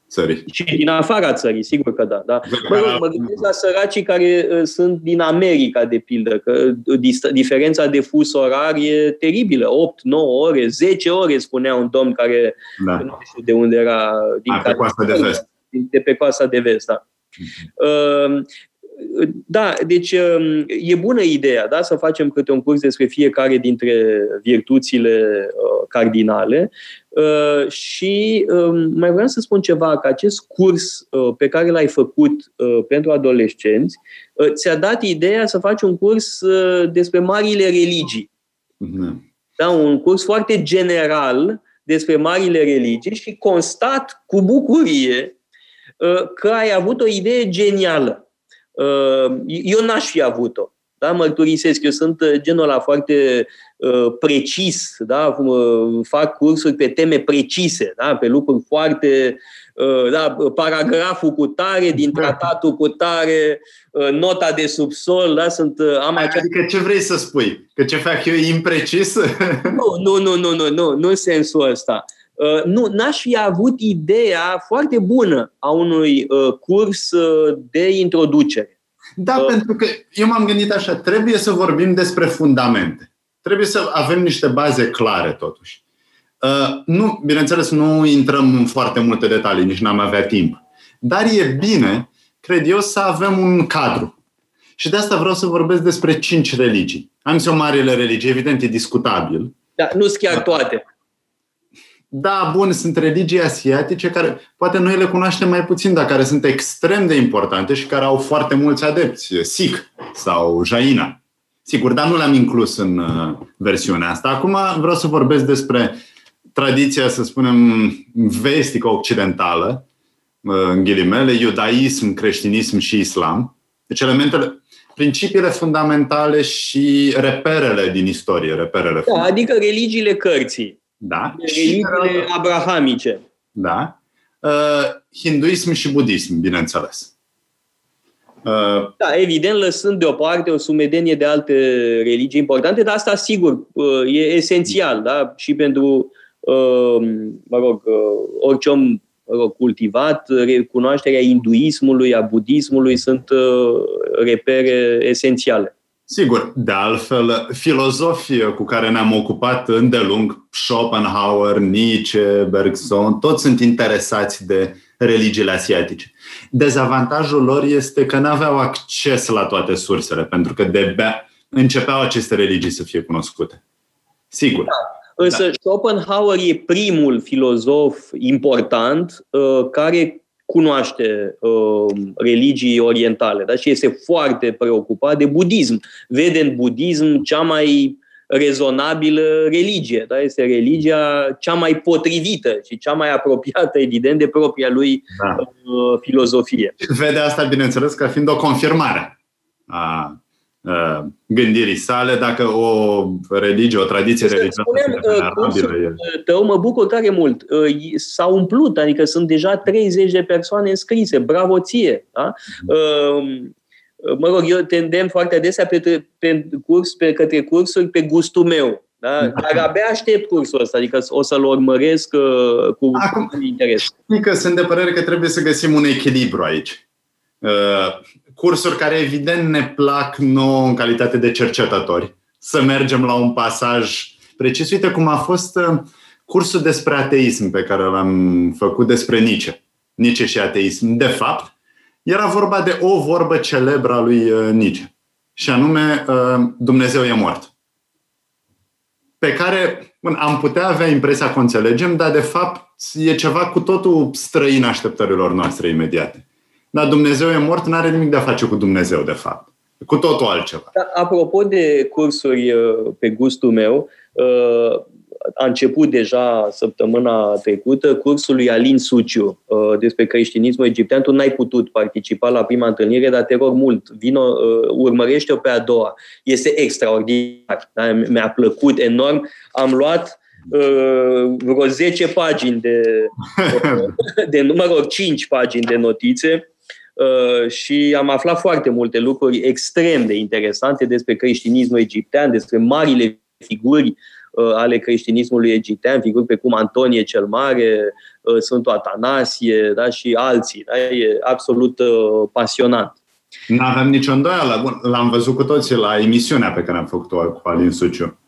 [SPEAKER 3] țării.
[SPEAKER 2] Și din afara țării, sigur că da. da. Mă, rog, mă gândesc la săracii care uh, sunt din America, de pildă, că uh, diferența de fus orar e teribilă. 8, 9 ore, 10 ore, spunea un domn care da. nu știu de unde era.
[SPEAKER 3] Din A, pe coasta de vest.
[SPEAKER 2] De pe coasta de vest, da. Uh, da, deci um, e bună ideea da, să facem câte un curs despre fiecare dintre virtuțile uh, cardinale uh, și um, mai vreau să spun ceva, că acest curs uh, pe care l-ai făcut pentru adolescenți ți-a dat ideea să faci un curs despre marile religii. Mm-hmm. Da, un curs foarte general despre marile religii și constat cu bucurie că ai avut o idee genială Uh, eu n-aș fi avut-o. Da? Mărturisesc, eu sunt uh, genul ăla foarte uh, precis, da? Uh, fac cursuri pe teme precise, da? pe lucruri foarte, uh, da? paragraful cu tare, din da. tratatul cu tare, uh, nota de subsol, da? sunt, uh,
[SPEAKER 3] am acea... Adică ce vrei să spui? Că ce fac eu e imprecis?
[SPEAKER 2] nu, nu, nu, nu, nu, nu, nu în sensul ăsta. Uh, nu, n-aș fi avut ideea foarte bună a unui uh, curs uh, de introducere.
[SPEAKER 3] Da, uh, pentru că eu m-am gândit așa, trebuie să vorbim despre fundamente. Trebuie să avem niște baze clare, totuși. Uh, nu, bineînțeles, nu intrăm în foarte multe detalii, nici n-am avea timp. Dar e bine, cred eu, să avem un cadru. Și de asta vreau să vorbesc despre cinci religii. Am zis o marile religii, evident, e discutabil.
[SPEAKER 2] Da, nu sunt chiar toate.
[SPEAKER 3] Da, bun, sunt religii asiatice care poate noi le cunoaștem mai puțin, dar care sunt extrem de importante și care au foarte mulți adepți. Sikh sau Jaina. Sigur, dar nu le-am inclus în uh, versiunea asta. Acum vreau să vorbesc despre tradiția, să spunem, vestică occidentală, uh, în ghilimele, iudaism, creștinism și islam. Deci elementele, principiile fundamentale și reperele din istorie, reperele.
[SPEAKER 2] Da, adică religiile cărții.
[SPEAKER 3] Da.
[SPEAKER 2] Religiile abrahamice.
[SPEAKER 3] Da. Uh, hinduism și budism, bineînțeles.
[SPEAKER 2] Uh, da, evident, lăsând deoparte o sumedenie de alte religii importante, dar asta, sigur, uh, e esențial, da? Și pentru, uh, mă rog, orice om mă rog, cultivat, recunoașterea hinduismului, a budismului sunt repere esențiale.
[SPEAKER 3] Sigur, de altfel, filozofii cu care ne-am ocupat îndelung, Schopenhauer, Nietzsche, Bergson, toți sunt interesați de religiile asiatice. Dezavantajul lor este că nu aveau acces la toate sursele, pentru că de începeau aceste religii să fie cunoscute. Sigur. Da.
[SPEAKER 2] Însă da. Schopenhauer e primul filozof important uh, care cunoaște uh, religii orientale da? și este foarte preocupat de budism. Vede în budism cea mai rezonabilă religie. Da? Este religia cea mai potrivită și cea mai apropiată, evident, de propria lui da. uh, filozofie.
[SPEAKER 3] Vede asta, bineînțeles, ca fiind o confirmare a gândirii sale, dacă o religie, o tradiție religioasă
[SPEAKER 2] spunem, tău mă bucur tare mult. S-a umplut, adică sunt deja 30 de persoane înscrise. Bravo ție! Da? Mm mă rog, eu tendem foarte adesea pe, pe curs, pe către cursuri pe gustul meu. Da? Dar abia aștept cursul ăsta, adică o să-l urmăresc uh, cu Acum, interes.
[SPEAKER 3] Știi că sunt de părere că trebuie să găsim un echilibru aici. Uh, cursuri care evident ne plac nouă în calitate de cercetători. Să mergem la un pasaj precis. Uite cum a fost uh, cursul despre ateism pe care l-am făcut despre Nietzsche. Nietzsche și ateism. De fapt, era vorba de o vorbă celebră a lui uh, Nietzsche. Și anume, uh, Dumnezeu e mort. Pe care bun, am putea avea impresia că o înțelegem, dar de fapt e ceva cu totul străin așteptărilor noastre imediate. Dar Dumnezeu e mort, nu are nimic de a face cu Dumnezeu, de fapt. Cu totul altceva.
[SPEAKER 2] Da, apropo de cursuri uh, pe gustul meu, a început deja săptămâna trecută cursul lui Alin Suciu uh, despre creștinismul egiptean. Tu n-ai putut participa la prima întâlnire, dar te rog mult, vino, uh, urmărește-o pe a doua. Este extraordinar. Da? Mi-a plăcut enorm. Am luat uh, vreo 10 pagini de, de număr 5 pagini de notițe și am aflat foarte multe lucruri extrem de interesante despre creștinismul egiptean, despre marile figuri Uh, ale creștinismului egiptean, figuri precum Antonie cel Mare, uh, Sfântul Atanasie da, și alții. Da, e absolut uh, pasionant.
[SPEAKER 3] Nu avem nicio îndoială. L-am văzut cu toții la emisiunea pe care am făcut-o cu Alin Suciu.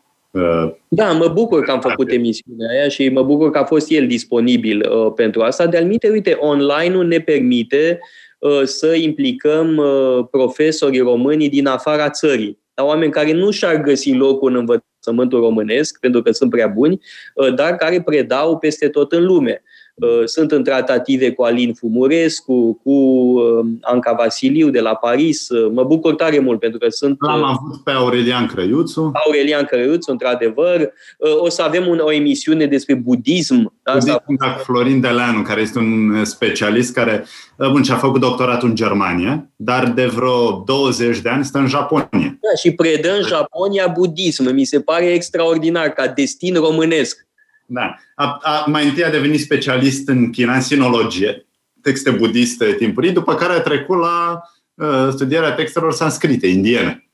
[SPEAKER 2] Da, mă bucur că am făcut emisiunea aia și mă bucur că a fost el disponibil uh, pentru asta. De-al uite, online-ul ne permite uh, să implicăm uh, profesorii români din afara țării. La oameni care nu și-ar găsi locul în învățământul românesc, pentru că sunt prea buni, uh, dar care predau peste tot în lume. Uh, sunt în tratative cu Alin Fumurescu, cu uh, Anca Vasiliu de la Paris. Mă bucur tare mult pentru că sunt...
[SPEAKER 3] Am avut pe Aurelian Crăiuțu.
[SPEAKER 2] Aurelian Crăiuțu, într-adevăr. O să avem un, o emisiune despre budism.
[SPEAKER 3] Budism da, cu Florin Deleanu, care este un specialist care bun, și-a făcut doctoratul în Germania, dar de vreo 20 de ani stă în Japonia.
[SPEAKER 2] Da, și predă în Japonia budism. Mi se pare extraordinar, ca destin românesc.
[SPEAKER 3] Da. A, a, mai întâi a devenit specialist în sinologie, texte budiste timpurii, după care a trecut la uh, studierea textelor sanscrite, indiene.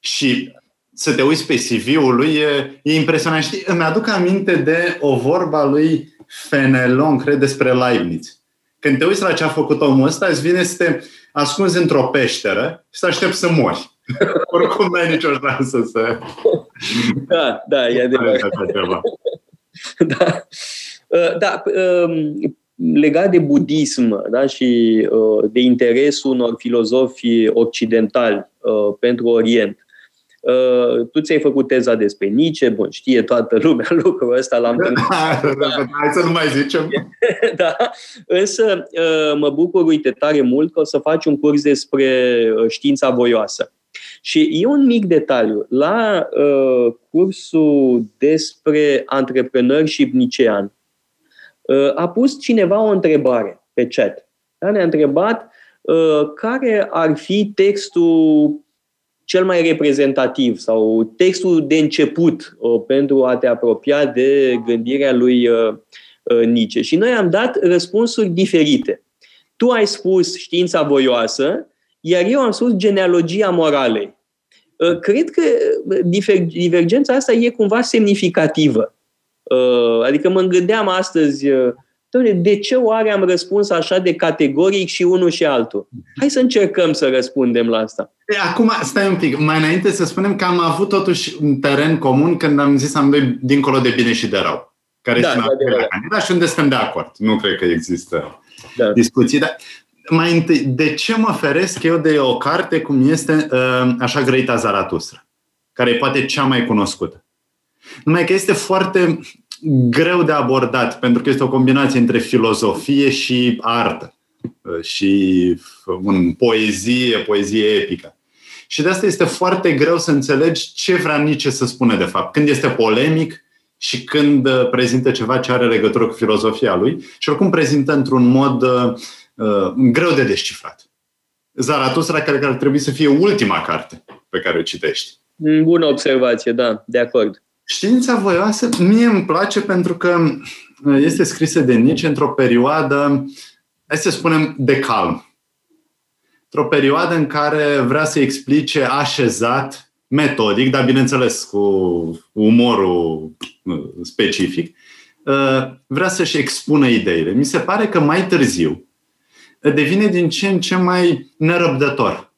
[SPEAKER 3] Și să te uiți pe CV-ul lui e, e impresionant. Știi, îmi aduc aminte de o vorba lui Fenelon, cred, despre Leibniz. Când te uiți la ce a făcut omul ăsta, îți vine să te ascunzi într-o peșteră și să aștepți să mori. Oricum n-ai nicio șansă să...
[SPEAKER 2] Da, da, e adevărat. da. Uh, da, um, legat de budism da, și uh, de interesul unor filozofi occidentali uh, pentru Orient. Tu ți-ai făcut teza despre Nietzsche, bun, știe toată lumea lucrul ăsta, l-am
[SPEAKER 3] Hai să nu mai zicem.
[SPEAKER 2] da, însă mă bucur, uite, tare mult că o să faci un curs despre știința voioasă. Și e un mic detaliu. La uh, cursul despre antrepreneurship nicean, uh, a pus cineva o întrebare pe chat. Da? Ne-a întrebat uh, care ar fi textul cel mai reprezentativ sau textul de început uh, pentru a te apropia de gândirea lui uh, uh, Nietzsche. Și noi am dat răspunsuri diferite. Tu ai spus știința voioasă, iar eu am spus genealogia moralei. Uh, cred că divergența asta e cumva semnificativă. Adică mă gândeam astăzi, de ce oare am răspuns așa de categoric și unul și altul? Hai să încercăm să răspundem la asta.
[SPEAKER 3] Acum, stai un pic. Mai înainte să spunem că am avut totuși un teren comun când am zis am doi dincolo de bine și de rău care da, este da, candidat și unde suntem de acord. Nu cred că există da. discuții. Dar mai întâi, de ce mă feresc eu de o carte cum este uh, Așa grăita Zaratustra, care e poate cea mai cunoscută? Numai că este foarte greu de abordat, pentru că este o combinație între filozofie și artă uh, și un poezie, poezie epică. Și de asta este foarte greu să înțelegi ce vrea Nietzsche să spună de fapt. Când este polemic, și când uh, prezintă ceva ce are legătură cu filozofia lui și oricum prezintă într-un mod uh, uh greu de descifrat. Zaratustra, care ar trebui să fie ultima carte pe care o citești.
[SPEAKER 2] Bună observație, da, de acord.
[SPEAKER 3] Știința voioasă mie îmi place pentru că uh, este scrisă de Nietzsche într-o perioadă, hai să spunem, de calm. Într-o perioadă în care vrea să explice așezat metodic, dar bineînțeles cu umorul uh, specific, uh, vrea să-și expună ideile. Mi se pare că mai târziu devine din ce în ce mai nerăbdător.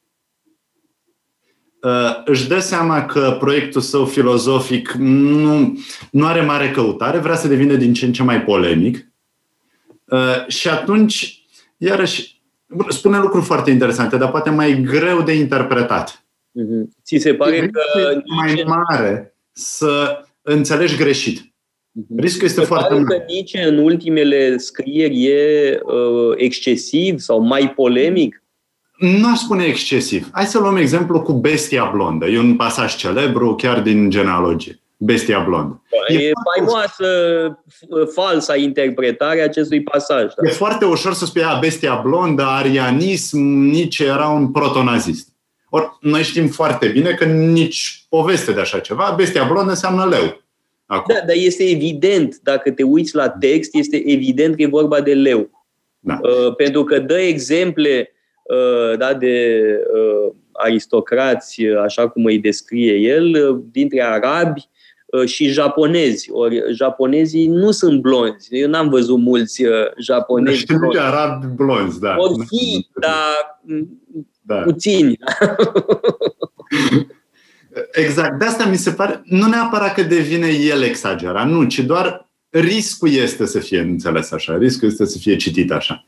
[SPEAKER 3] Uh, își dă seama că proiectul său filozofic nu, nu are mare căutare, vrea să devină din ce în ce mai polemic. Și atunci, iarăși, spune lucruri foarte interesante, dar poate mai greu de interpretat.
[SPEAKER 2] Mm-hmm. Ți se pare că...
[SPEAKER 3] mai mare să înțelegi greșit. Mm-hmm. Riscul este
[SPEAKER 2] se
[SPEAKER 3] foarte
[SPEAKER 2] mare. că nici în ultimele scrieri e uh, excesiv sau mai polemic?
[SPEAKER 3] Nu aș spune excesiv. Hai să luăm exemplu cu Bestia Blondă. E un pasaj celebru chiar din genealogie. Bestia blondă.
[SPEAKER 2] Da, e, e faimoasă falsa interpretare a acestui pasaj. Da?
[SPEAKER 3] E foarte ușor să spui, a, Bestia blondă, arianism, nici era un protonazist. Ori noi știm foarte bine că nici poveste de așa ceva, bestia blondă înseamnă leu.
[SPEAKER 2] Acum. Da, dar este evident, dacă te uiți la text, este evident că e vorba de leu. Da. Uh, pentru că dă exemple uh, da, de uh, aristocrați, așa cum îi descrie el, uh, dintre arabi uh, și japonezi. Ori japonezii nu sunt blonzi. Eu n-am văzut mulți uh, japonezi
[SPEAKER 3] Știu blonzi. arabi blonzi, da.
[SPEAKER 2] Or fi, dar da. puțini.
[SPEAKER 3] exact. De asta mi se pare, nu neapărat că devine el exagerat, nu, ci doar riscul este să fie înțeles așa, riscul este să fie citit așa.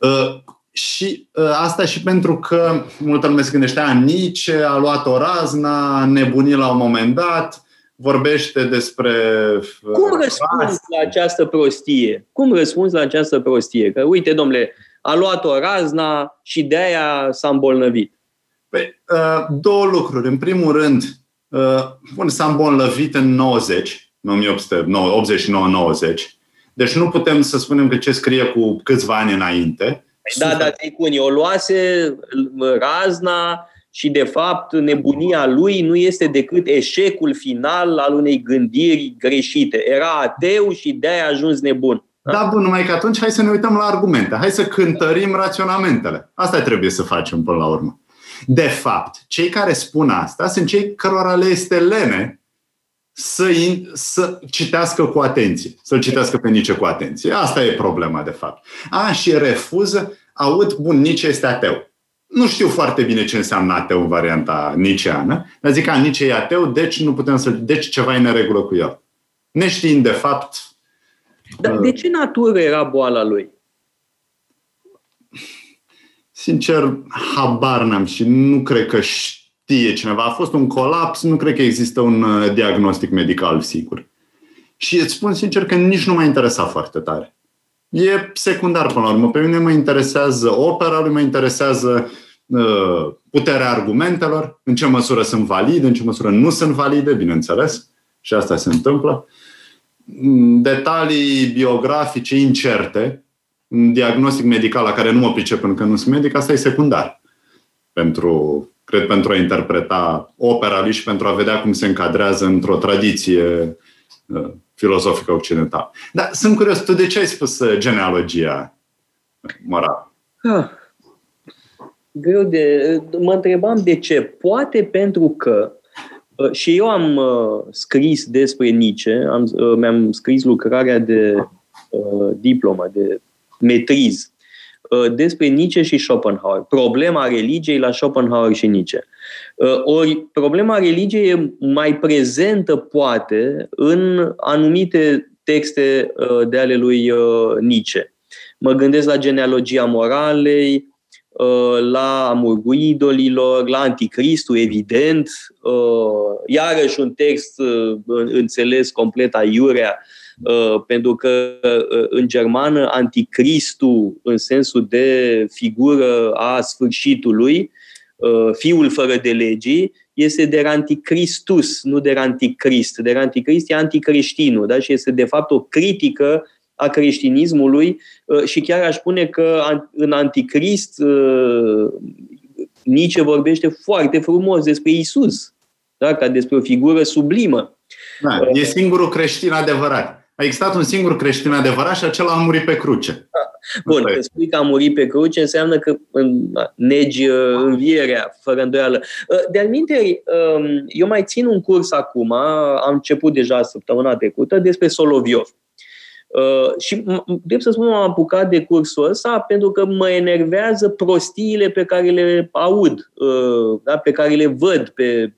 [SPEAKER 3] Uh, și uh, asta și pentru că multă lume se gândește, a, Nice a luat o razna, a nebunit la un moment dat, vorbește despre...
[SPEAKER 2] Uh, Cum răspunzi la această prostie? Cum răspunzi la această prostie? Că, uite, domnule, a luat-o razna și de aia s-a îmbolnăvit?
[SPEAKER 3] Păi, uh, două lucruri. În primul rând, uh, bun, s-a îmbolnăvit în 90, în 89-90. Deci nu putem să spunem că ce scrie cu câțiva ani înainte.
[SPEAKER 2] Păi da, da, Ticuni, o luase razna și, de fapt, nebunia lui nu este decât eșecul final al unei gândiri greșite. Era ateu și de-aia a ajuns nebun.
[SPEAKER 3] Da? da, bun, numai că atunci hai să ne uităm la argumente. Hai să cântărim raționamentele. Asta trebuie să facem până la urmă. De fapt, cei care spun asta sunt cei cărora le este lene să, in, să citească cu atenție, să-l citească pe Nice cu atenție. Asta e problema, de fapt. A, și refuză, aud, bun, Nice este ateu. Nu știu foarte bine ce înseamnă ateu în varianta niceană, dar zic că Nice e ateu, deci nu putem să... Deci ceva e în regulă cu el. Neștiind, de fapt,
[SPEAKER 2] dar de ce natură era boala lui?
[SPEAKER 3] Sincer, habar n-am și nu cred că știe cineva. A fost un colaps, nu cred că există un uh, diagnostic medical sigur. Și îți spun sincer că nici nu m-a interesat foarte tare. E secundar până la urmă. Pe mine mă interesează opera lui, mă interesează uh, puterea argumentelor, în ce măsură sunt valide, în ce măsură nu sunt valide, bineînțeles. Și asta se întâmplă. Mm, detalii biografice incerte, un diagnostic medical la care nu mă pricep încă nu sunt medic, asta e secundar. Pentru, cred pentru a interpreta opera lui și pentru a vedea cum se încadrează într-o tradiție uh, filozofică occidentală. Dar sunt curios, tu de ce ai spus uh, genealogia morală? Ah.
[SPEAKER 2] greu de... Mă întrebam de ce. Poate pentru că uh, și eu am uh, scris despre Nietzsche, am, uh, mi-am scris lucrarea de uh, diplomă, de metriz, uh, despre Nietzsche și Schopenhauer. Problema religiei la Schopenhauer și Nietzsche. Uh, ori problema religiei e mai prezentă, poate, în anumite texte uh, de ale lui uh, Nietzsche. Mă gândesc la genealogia moralei, la amurgul idolilor, la anticristul, evident, iarăși un text înțeles complet aiurea, pentru că în germană anticristul, în sensul de figură a sfârșitului, Uh, fiul fără de legii, este de anticristus, nu de anticrist. De anticrist e anticreștinul, da? și este de fapt o critică a creștinismului uh, și chiar aș spune că în anticrist uh, Nietzsche vorbește foarte frumos despre Isus, da? ca despre o figură sublimă.
[SPEAKER 3] Da, e singurul creștin adevărat. A existat un singur creștin adevărat și acela a murit pe cruce.
[SPEAKER 2] Bun, când spui că a murit pe cruce, înseamnă că negi uh, învierea, fără îndoială. Uh, de-al um, eu mai țin un curs acum, am început deja săptămâna trecută, despre Soloviov. Uh, și trebuie să spun, m-am apucat de cursul ăsta pentru că mă enervează prostiile pe care le aud, uh, da, pe care le văd pe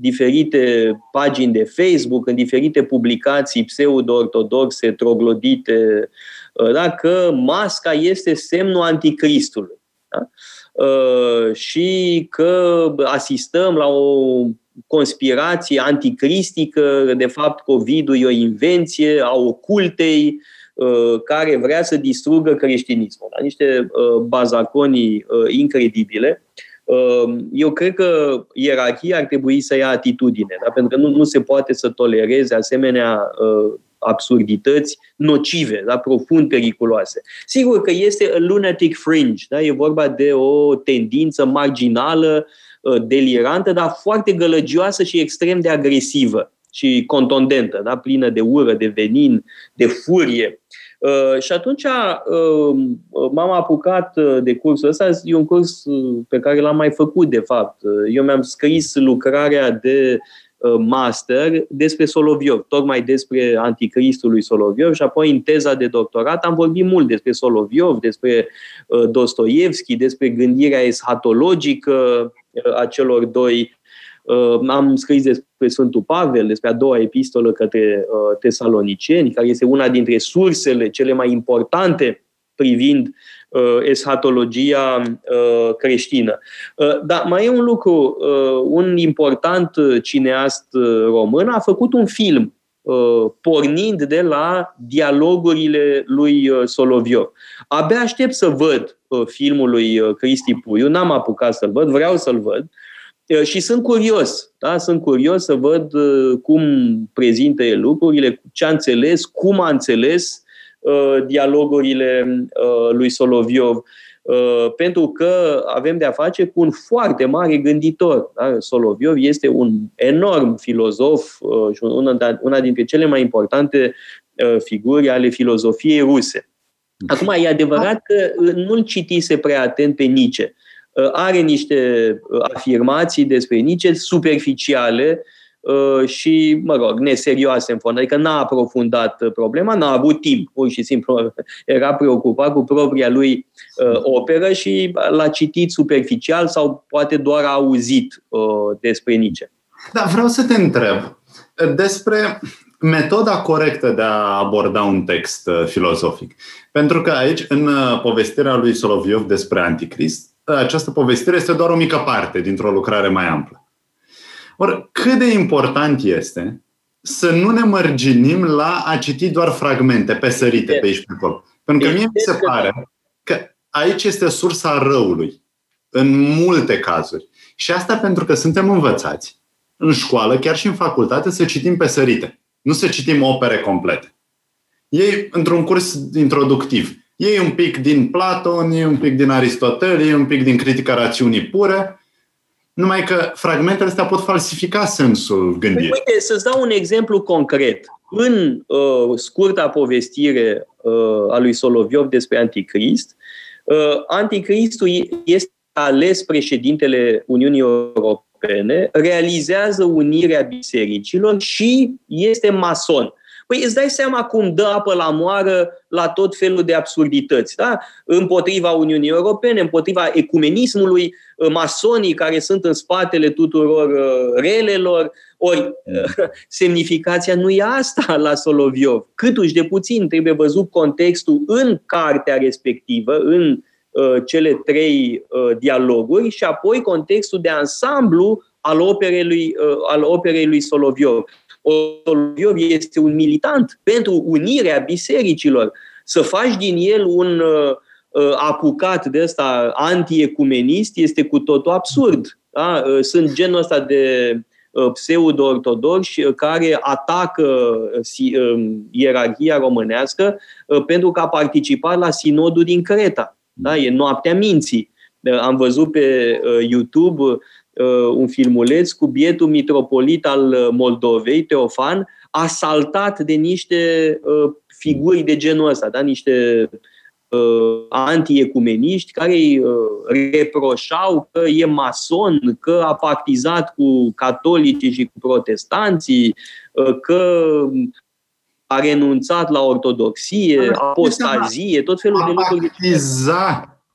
[SPEAKER 2] diferite pagini de Facebook, în diferite publicații pseudo-ortodoxe, troglodite, uh, da? că masca este semnul anticristului. Da? Uh, și că asistăm la o conspirație anticristică, de fapt COVID-ul e o invenție a ocultei uh, care vrea să distrugă creștinismul. Da? Niște bazaconii incredibile Ehm, eu cred că ierarhia ar trebui să ia atitudine, da? pentru că nu, nu se poate să tolereze asemenea uh, absurdități nocive, da? profund periculoase. Sigur că este a lunatic fringe, da? e vorba de o tendință marginală, uh, delirantă, dar foarte gălăgioasă și extrem de agresivă și contondentă, da? plină de ură, de venin, de furie. Uh, și atunci uh, m-am apucat uh, de cursul ăsta. E un curs pe care l-am mai făcut, de fapt. Eu mi-am scris lucrarea de master despre Soloviov, tocmai despre anticristul lui Soloviov și apoi în teza de doctorat am vorbit mult despre Soloviov, despre Dostoevski, despre gândirea eschatologică a celor doi Uh, am scris despre Sfântul Pavel, despre a doua epistolă către uh, tesaloniceni, care este una dintre sursele cele mai importante privind uh, eschatologia creștină. Dar mai e un lucru, un important cineast român a făcut un film pornind de la dialogurile lui Soloviov. Abia aștept să văd filmul lui Cristi Puiu, n-am apucat să-l văd, vreau să-l văd, și sunt curios, da? sunt curios să văd cum prezintă el lucrurile, ce a înțeles, cum a înțeles uh, dialogurile uh, lui Soloviov, uh, pentru că avem de-a face cu un foarte mare gânditor. Da? Soloviov este un enorm filozof și una, una dintre cele mai importante figuri ale filozofiei ruse. Acum, e adevărat că nu-l citise prea atent pe Nietzsche. Uh, are niște uh, afirmații despre Nietzsche superficiale uh, și, mă rog, neserioase în fond. Adică n-a aprofundat problema, n-a avut timp, pur și simplu era preocupat cu propria lui operă și l-a citit superficial sau poate doar a auzit despre Nietzsche.
[SPEAKER 3] Da, vreau să te întreb despre metoda corectă de a aborda un text filozofic. Pentru că aici, în povestirea lui Soloviov despre Anticrist, această povestire este doar o mică parte dintr-o lucrare mai amplă. Or, cât de important este să nu ne mărginim la a citi doar fragmente pesărite pe aici pe acolo. Pentru că mie mi se pare că aici este sursa răului în multe cazuri. Și asta pentru că suntem învățați în școală, chiar și în facultate, să citim pesărite. Nu să citim opere complete. Ei, într-un curs introductiv, E un pic din Platon, e un pic din Aristotel, e un pic din critica rațiunii pure, numai că fragmentele astea pot falsifica sensul gândirii.
[SPEAKER 2] Păi, uite, să-ți dau un exemplu concret. În uh, scurta povestire uh, a lui Soloviov despre Anticrist, uh, Anticristul este ales președintele Uniunii Europene, realizează unirea bisericilor și este mason. Păi îți dai seama cum dă apă la moară la tot felul de absurdități. Da? Împotriva Uniunii Europene, împotriva ecumenismului, ă, masonii care sunt în spatele tuturor ă, relelor. Ori ă, semnificația nu e asta la Soloviov. Câtuși de puțin trebuie văzut contextul în cartea respectivă, în cele trei dialoguri și apoi contextul de ansamblu al operei lui, al operei lui Soloviov. Soloviov este un militant pentru unirea bisericilor. Să faci din el un uh, uh apucat de ăsta antiecumenist este cu totul absurd. Da? Uh, sunt genul ăsta de uh, pseudo-ortodoxi care atacă um, ierarhia românească pentru că a participat la sinodul din Creta. Da? E noaptea minții. Am văzut pe YouTube uh, un filmuleț cu bietul mitropolit al uh, Moldovei, Teofan, asaltat de niște uh, figuri de genul ăsta, da? niște uh, antiecumeniști care îi uh, reproșau că e mason, că a pactizat cu catolicii și cu protestanții, uh, că a renunțat la ortodoxie, apostazie, tot felul de lucruri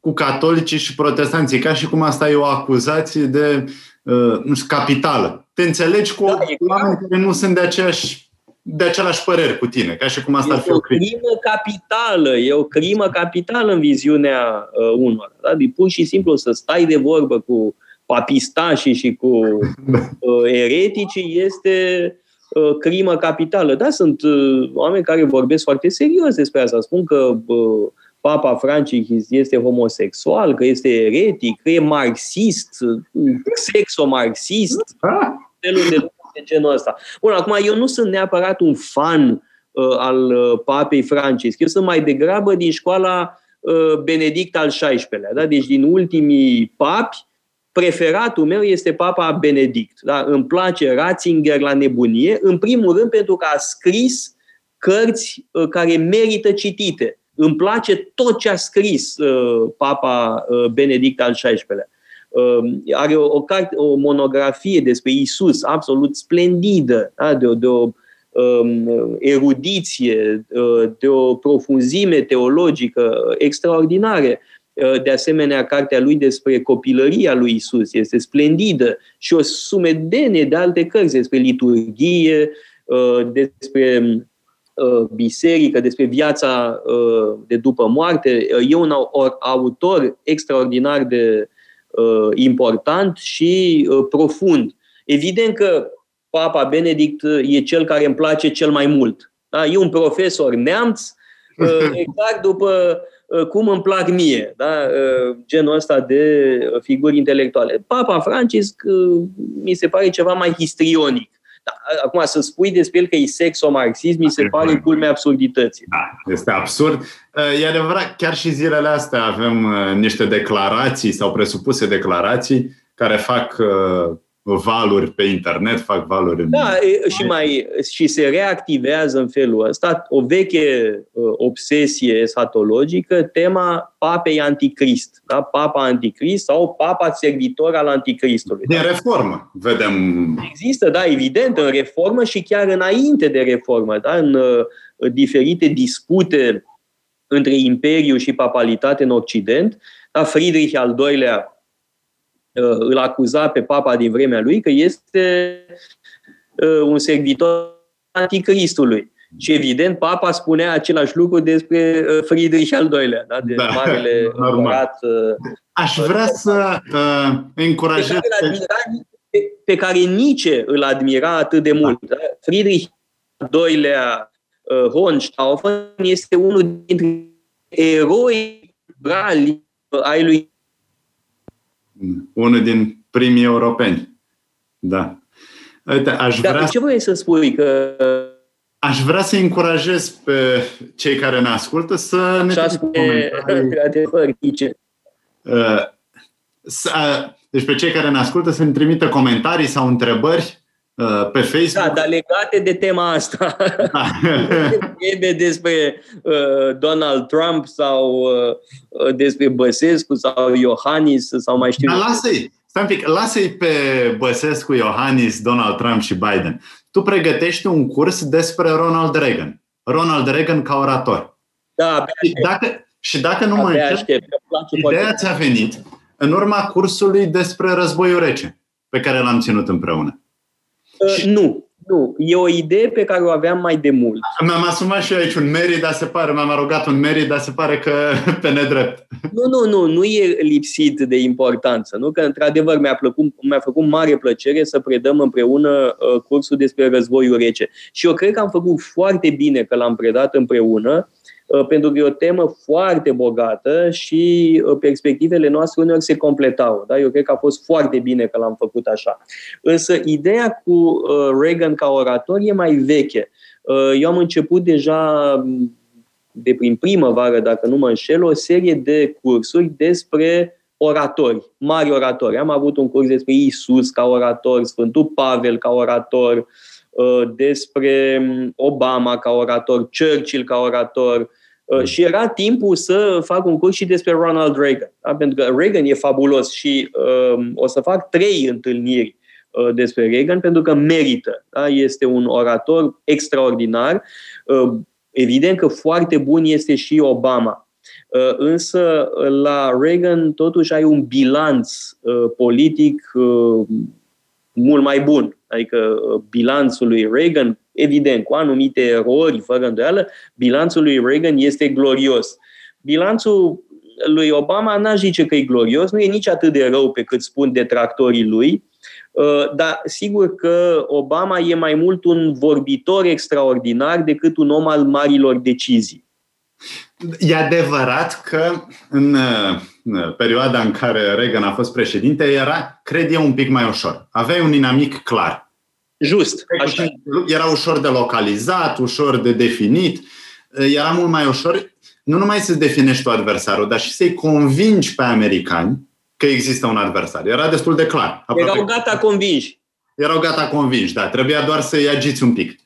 [SPEAKER 3] cu catolicii și protestanții, ca și cum asta e o acuzație de uh, nu știu, capitală. Te înțelegi cu da, oameni care nu sunt de aceeași de același păreri cu tine, ca și cum asta
[SPEAKER 2] ar
[SPEAKER 3] fi o
[SPEAKER 2] critică. crimă capitală, e o crimă capitală în viziunea uh, unor. Da? De pur și simplu să stai de vorbă cu papistașii și cu uh, ereticii este uh, crimă capitală. Da, sunt uh, oameni care vorbesc foarte serios despre asta. Spun că uh, Papa Francis este homosexual, că este eretic, că e marxist, sexomarxist, felul de de genul ăsta. Bun, acum eu nu sunt neapărat un fan uh, al uh, papei Francis, eu sunt mai degrabă din școala uh, Benedict al XVI-lea, da? deci din ultimii papi, preferatul meu este papa Benedict. Da? Îmi place Ratzinger la nebunie, în primul rând pentru că a scris cărți uh, care merită citite îmi place tot ce a scris uh, Papa uh, Benedict al XVI-lea. Uh, are o, o, carte, o monografie despre Isus absolut splendidă, da? de, o, de o um, erudiție, uh, de o profunzime teologică extraordinare. Uh, de asemenea, cartea lui despre copilăria lui Isus este splendidă și o sumedenie de alte cărți despre liturghie, uh, despre Uh, biserică, despre viața uh, de după moarte. Uh, e un autor extraordinar de important și profund. Evident că Papa Benedict e cel care îmi place cel mai mult. Da? E un profesor neamț, exact după cum îmi plac mie, da? genul ăsta de figuri intelectuale. Papa Francisc mi se pare ceva mai histrionic. Da, acum, să spui despre el că e sexomarxism, mi se pare culmea absurdității.
[SPEAKER 3] Da, este absurd. Uh, e adevărat, chiar și zilele astea avem uh, niște declarații sau presupuse declarații care fac uh, valuri pe internet, fac valuri în...
[SPEAKER 2] Da, și, mai, și se reactivează în felul ăsta o veche uh, obsesie esatologică, tema papei anticrist, da? papa anticrist sau papa servitor al anticristului.
[SPEAKER 3] De da? reformă, vedem.
[SPEAKER 2] Există, da, evident, în reformă și chiar înainte de reformă, da? în uh, diferite dispute între imperiu și papalitate în Occident, da? Friedrich al II-lea Uh, îl acuza pe papa din vremea lui că este uh, un servitor anticristului. Și evident, papa spunea același lucru despre uh, Friedrich al II-lea, da? de da, marele împărat.
[SPEAKER 3] Aș vrea să uh, încurajez... Pe care,
[SPEAKER 2] pe, pe care Nietzsche îl admira atât de mult. Da. Da? Friedrich al II-lea uh, Hohenstaufen este unul dintre eroi ai lui
[SPEAKER 3] unul din primii europeni. Da. Uite, aș
[SPEAKER 2] Dar vrea... ce vrei să spui? Că...
[SPEAKER 3] Aș vrea să încurajez pe cei care ne ascultă să ne
[SPEAKER 2] Așa spune adevăr,
[SPEAKER 3] uh, Deci pe cei care ne ascultă să ne trimită comentarii sau întrebări uh, pe Facebook.
[SPEAKER 2] Da, dar legate de tema asta. Da. Trebuie despre uh, Donald Trump sau uh, despre Băsescu sau Iohannis sau mai știu.
[SPEAKER 3] Dar lasă-i, stai un pic, lasă-i pe Băsescu, Iohannis, Donald Trump și Biden. Tu pregătești un curs despre Ronald Reagan. Ronald Reagan ca orator.
[SPEAKER 2] Da,
[SPEAKER 3] și dacă, și dacă nu mă înșel, ideea ți-a venit în urma cursului despre războiul rece pe care l-am ținut împreună.
[SPEAKER 2] Uh, nu, nu. E o idee pe care o aveam mai de mult.
[SPEAKER 3] Mi-am asumat și eu aici un merit, dar se pare, mi-am arogat un merit, dar se pare că pe nedrept.
[SPEAKER 2] Nu, nu, nu, nu e lipsit de importanță. Nu? Că, într-adevăr, mi-a, plăcut, mi-a făcut mare plăcere să predăm împreună uh, cursul despre războiul rece. Și eu cred că am făcut foarte bine că l-am predat împreună, Uh, pentru că e o temă foarte bogată și uh, perspectivele noastre uneori se completau. Da? Eu cred că a fost foarte bine că l-am făcut așa. Însă ideea cu uh, Reagan ca orator e mai veche. Eu am început deja de prin primăvară, dacă nu mă înșel, o serie de cursuri despre oratori, mari oratori. Am avut un curs despre Isus ca orator, Sfântul Pavel ca orator, despre um, Obama ca orator, Churchill ca orator, Uh, mm. și era timpul să fac un curs și despre Ronald Reagan. Da? Pentru că Reagan e fabulos și uh, o să fac trei întâlniri uh, despre Reagan pentru că merită. Da? Este un orator extraordinar. Uh, evident că foarte bun este și Obama. Uh, însă la Reagan totuși ai un bilanț uh, politic uh, mult mai bun. Adică uh, bilanțul lui Reagan evident, cu anumite erori, fără îndoială, bilanțul lui Reagan este glorios. Bilanțul lui Obama n-aș zice că e glorios, nu e nici atât de rău pe cât spun detractorii lui, uh, dar sigur că Obama e mai mult un vorbitor extraordinar decât un om al marilor decizii.
[SPEAKER 3] E adevărat că în perioada în care Reagan a fost președinte era, cred eu, un pic mai ușor. Aveai un inamic clar.
[SPEAKER 2] Just. Așa.
[SPEAKER 3] Era ușor de localizat, ușor de definit. Era mult mai ușor nu numai să definești tu adversarul, dar și să-i convingi pe americani că există un adversar. Era destul de clar.
[SPEAKER 2] Aproape Erau gata convinși.
[SPEAKER 3] Erau gata convinși, da. Trebuia doar să-i agiți un pic.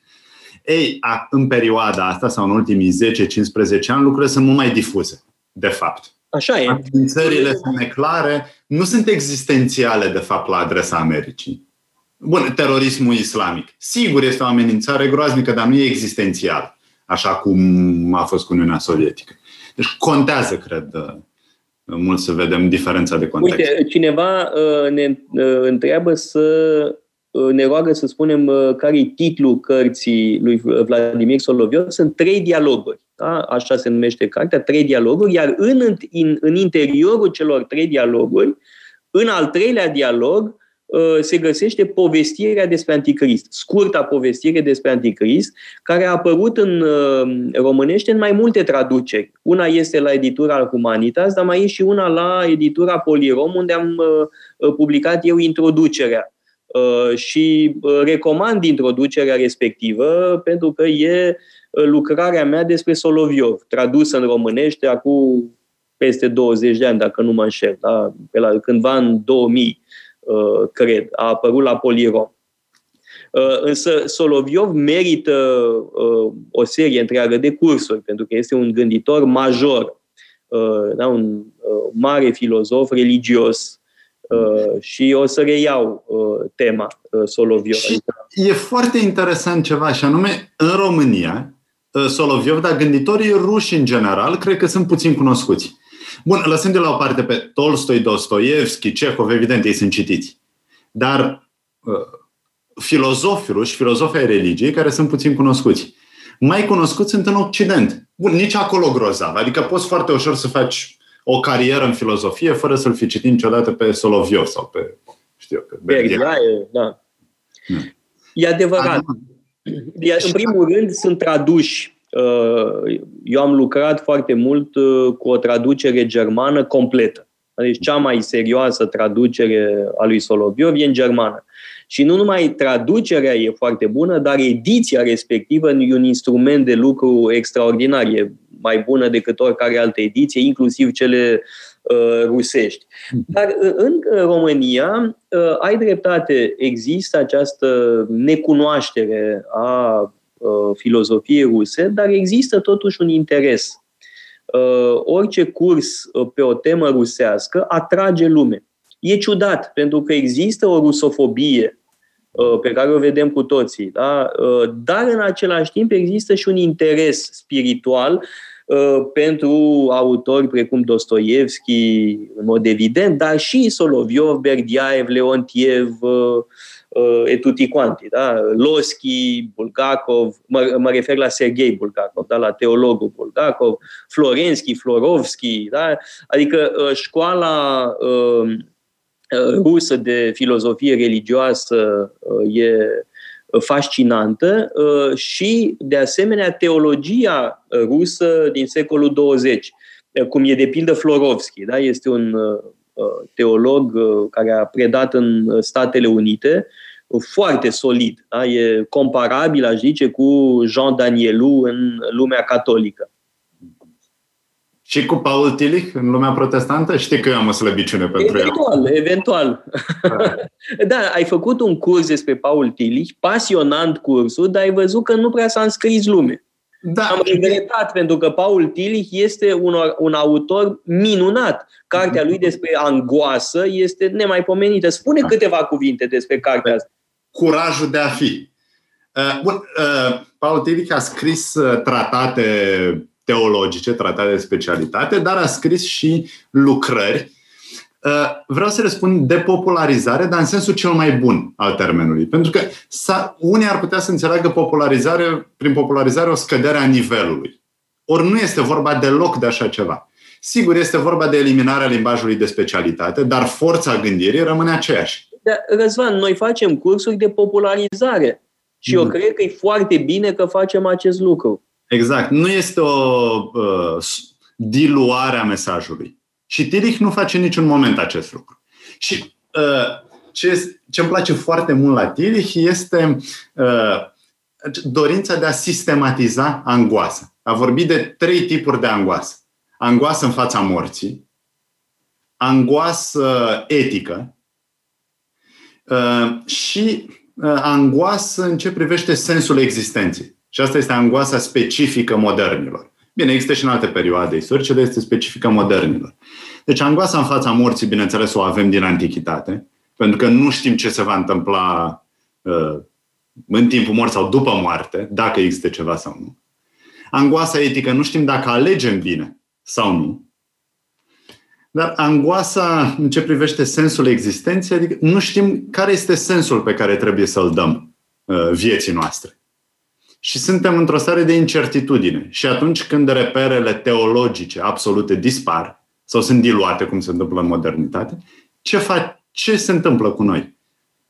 [SPEAKER 3] Ei, a, în perioada asta sau în ultimii 10-15 ani, lucrurile sunt mult mai difuze, de fapt.
[SPEAKER 2] Așa e.
[SPEAKER 3] Amenințările sunt neclare, nu sunt existențiale, de fapt, la adresa Americii. Bun, terorismul islamic. Sigur, este o amenințare groaznică, dar nu e existențial, așa cum a fost cu Uniunea Sovietică. Deci contează, cred, uh, mult să vedem diferența de context.
[SPEAKER 2] Uite, cineva uh, ne uh, întreabă să ne roagă să spunem care e titlul cărții lui Vladimir Soloviov. Sunt trei dialoguri. Da? Așa se numește cartea, trei dialoguri, iar în, în, în interiorul celor trei dialoguri, în al treilea dialog, Uh, se găsește povestirea despre Anticrist, scurta povestire despre Anticrist, care a apărut în uh, românește în mai multe traduceri. Una este la editura Humanitas, dar mai e și una la editura Polirom, unde am uh, publicat eu introducerea. Și recomand introducerea respectivă pentru că e lucrarea mea despre Soloviov, tradusă în românește acum peste 20 de ani, dacă nu mă înșel, da? pe la cândva în 2000 Uh, cred. A apărut la Polirom. Uh, însă Soloviov merită uh, o serie întreagă de cursuri, pentru că este un gânditor major, da, un mare filozof religios, și o să reiau tema Soloviov. Și
[SPEAKER 3] e foarte interesant ceva, și anume, în România, Soloviov, dar gânditorii ruși în general, cred că sunt puțin cunoscuți. Bun, lăsând de la o parte pe Tolstoi, Dostoevski, Cehov, evident, ei sunt citiți. Dar uh, filozofii ruși, filozofii ai religiei, care sunt puțin cunoscuți. Mai cunoscuți sunt în Occident. Bun, nici acolo grozav. Adică poți foarte ușor să faci o carieră în filozofie fără să-l fi citit niciodată pe Soloviov sau pe, știu, pe
[SPEAKER 2] Bergheaie. Da. Hmm. E adevărat. În primul rând sunt traduși Uh, eu am lucrat foarte mult uh, cu o traducere germană completă. Deci cea mai serioasă traducere a lui Soloviov e în germană. Și nu numai traducerea e foarte bună, dar ediția respectivă e un instrument de lucru extraordinar. E mai bună decât oricare altă ediție, inclusiv cele rusești. Dar în România, ai dreptate, există această necunoaștere a filozofiei ruse, dar există totuși un interes. Orice curs pe o temă rusească atrage lume. E ciudat, pentru că există o rusofobie uh, pe care o vedem cu toții, da? Uh, dar în același timp există și un interes spiritual uh, pentru autori precum Dostoevski, în mod evident, dar și Soloviov, Berdiaev, Leontiev, et tutti quanti, da? Loschi, Bulgakov, mă, mă refer la Sergei Bulgakov, da? la teologul Bulgakov, Florenski, Florovski, da? adică școala rusă de filozofie religioasă uh, e fascinantă uh, și, de asemenea, teologia rusă din secolul 20, uh, cum e de pildă Florovski, da? este un teolog care a predat în Statele Unite, foarte solid, da? e comparabil, aș zice, cu Jean Danielou în lumea catolică.
[SPEAKER 3] Și cu Paul Tillich în lumea protestantă? Știi că eu am o slăbiciune pentru
[SPEAKER 2] eventual, el. Eventual, da, ai făcut un curs despre Paul Tillich, pasionant cursul, dar ai văzut că nu prea s-a înscris lume. Da. Am regretat pentru că Paul Tillich este un, un autor minunat. Cartea lui despre angoasă este nemaipomenită. Spune câteva cuvinte despre cartea asta.
[SPEAKER 3] Curajul de a fi. Uh, bun, uh, Paul Tillich a scris uh, tratate teologice, tratate de specialitate, dar a scris și lucrări. Uh, vreau să răspund de popularizare, dar în sensul cel mai bun al termenului. Pentru că unii ar putea să înțeleagă popularizare, prin popularizare o scădere a nivelului. Ori nu este vorba deloc de așa ceva. Sigur, este vorba de eliminarea limbajului de specialitate, dar forța gândirii rămâne aceeași.
[SPEAKER 2] Da, Răzvan, noi facem cursuri de popularizare și mm. eu cred că e foarte bine că facem acest lucru.
[SPEAKER 3] Exact. Nu este o uh, diluare a mesajului. Și Tillich nu face niciun moment acest lucru. Și uh, ce, ce îmi place foarte mult la Tillich este uh, dorința de a sistematiza angoasa. A vorbit de trei tipuri de angoasă. Angoasă în fața morții, angoasă etică uh, și uh, angoasă în ce privește sensul existenței. Și asta este angoasa specifică modernilor. Bine, există și în alte perioade istorice, dar este specifică modernilor. Deci angoasa în fața morții, bineînțeles, o avem din antichitate, pentru că nu știm ce se va întâmpla uh, în timpul morții sau după moarte, dacă există ceva sau nu. Angoasa etică, nu știm dacă alegem bine sau nu. Dar angoasa în ce privește sensul existenței, adică nu știm care este sensul pe care trebuie să-l dăm uh, vieții noastre și suntem într-o stare de incertitudine. Și atunci când reperele teologice absolute dispar sau sunt diluate, cum se întâmplă în modernitate, ce, fa- ce se întâmplă cu noi?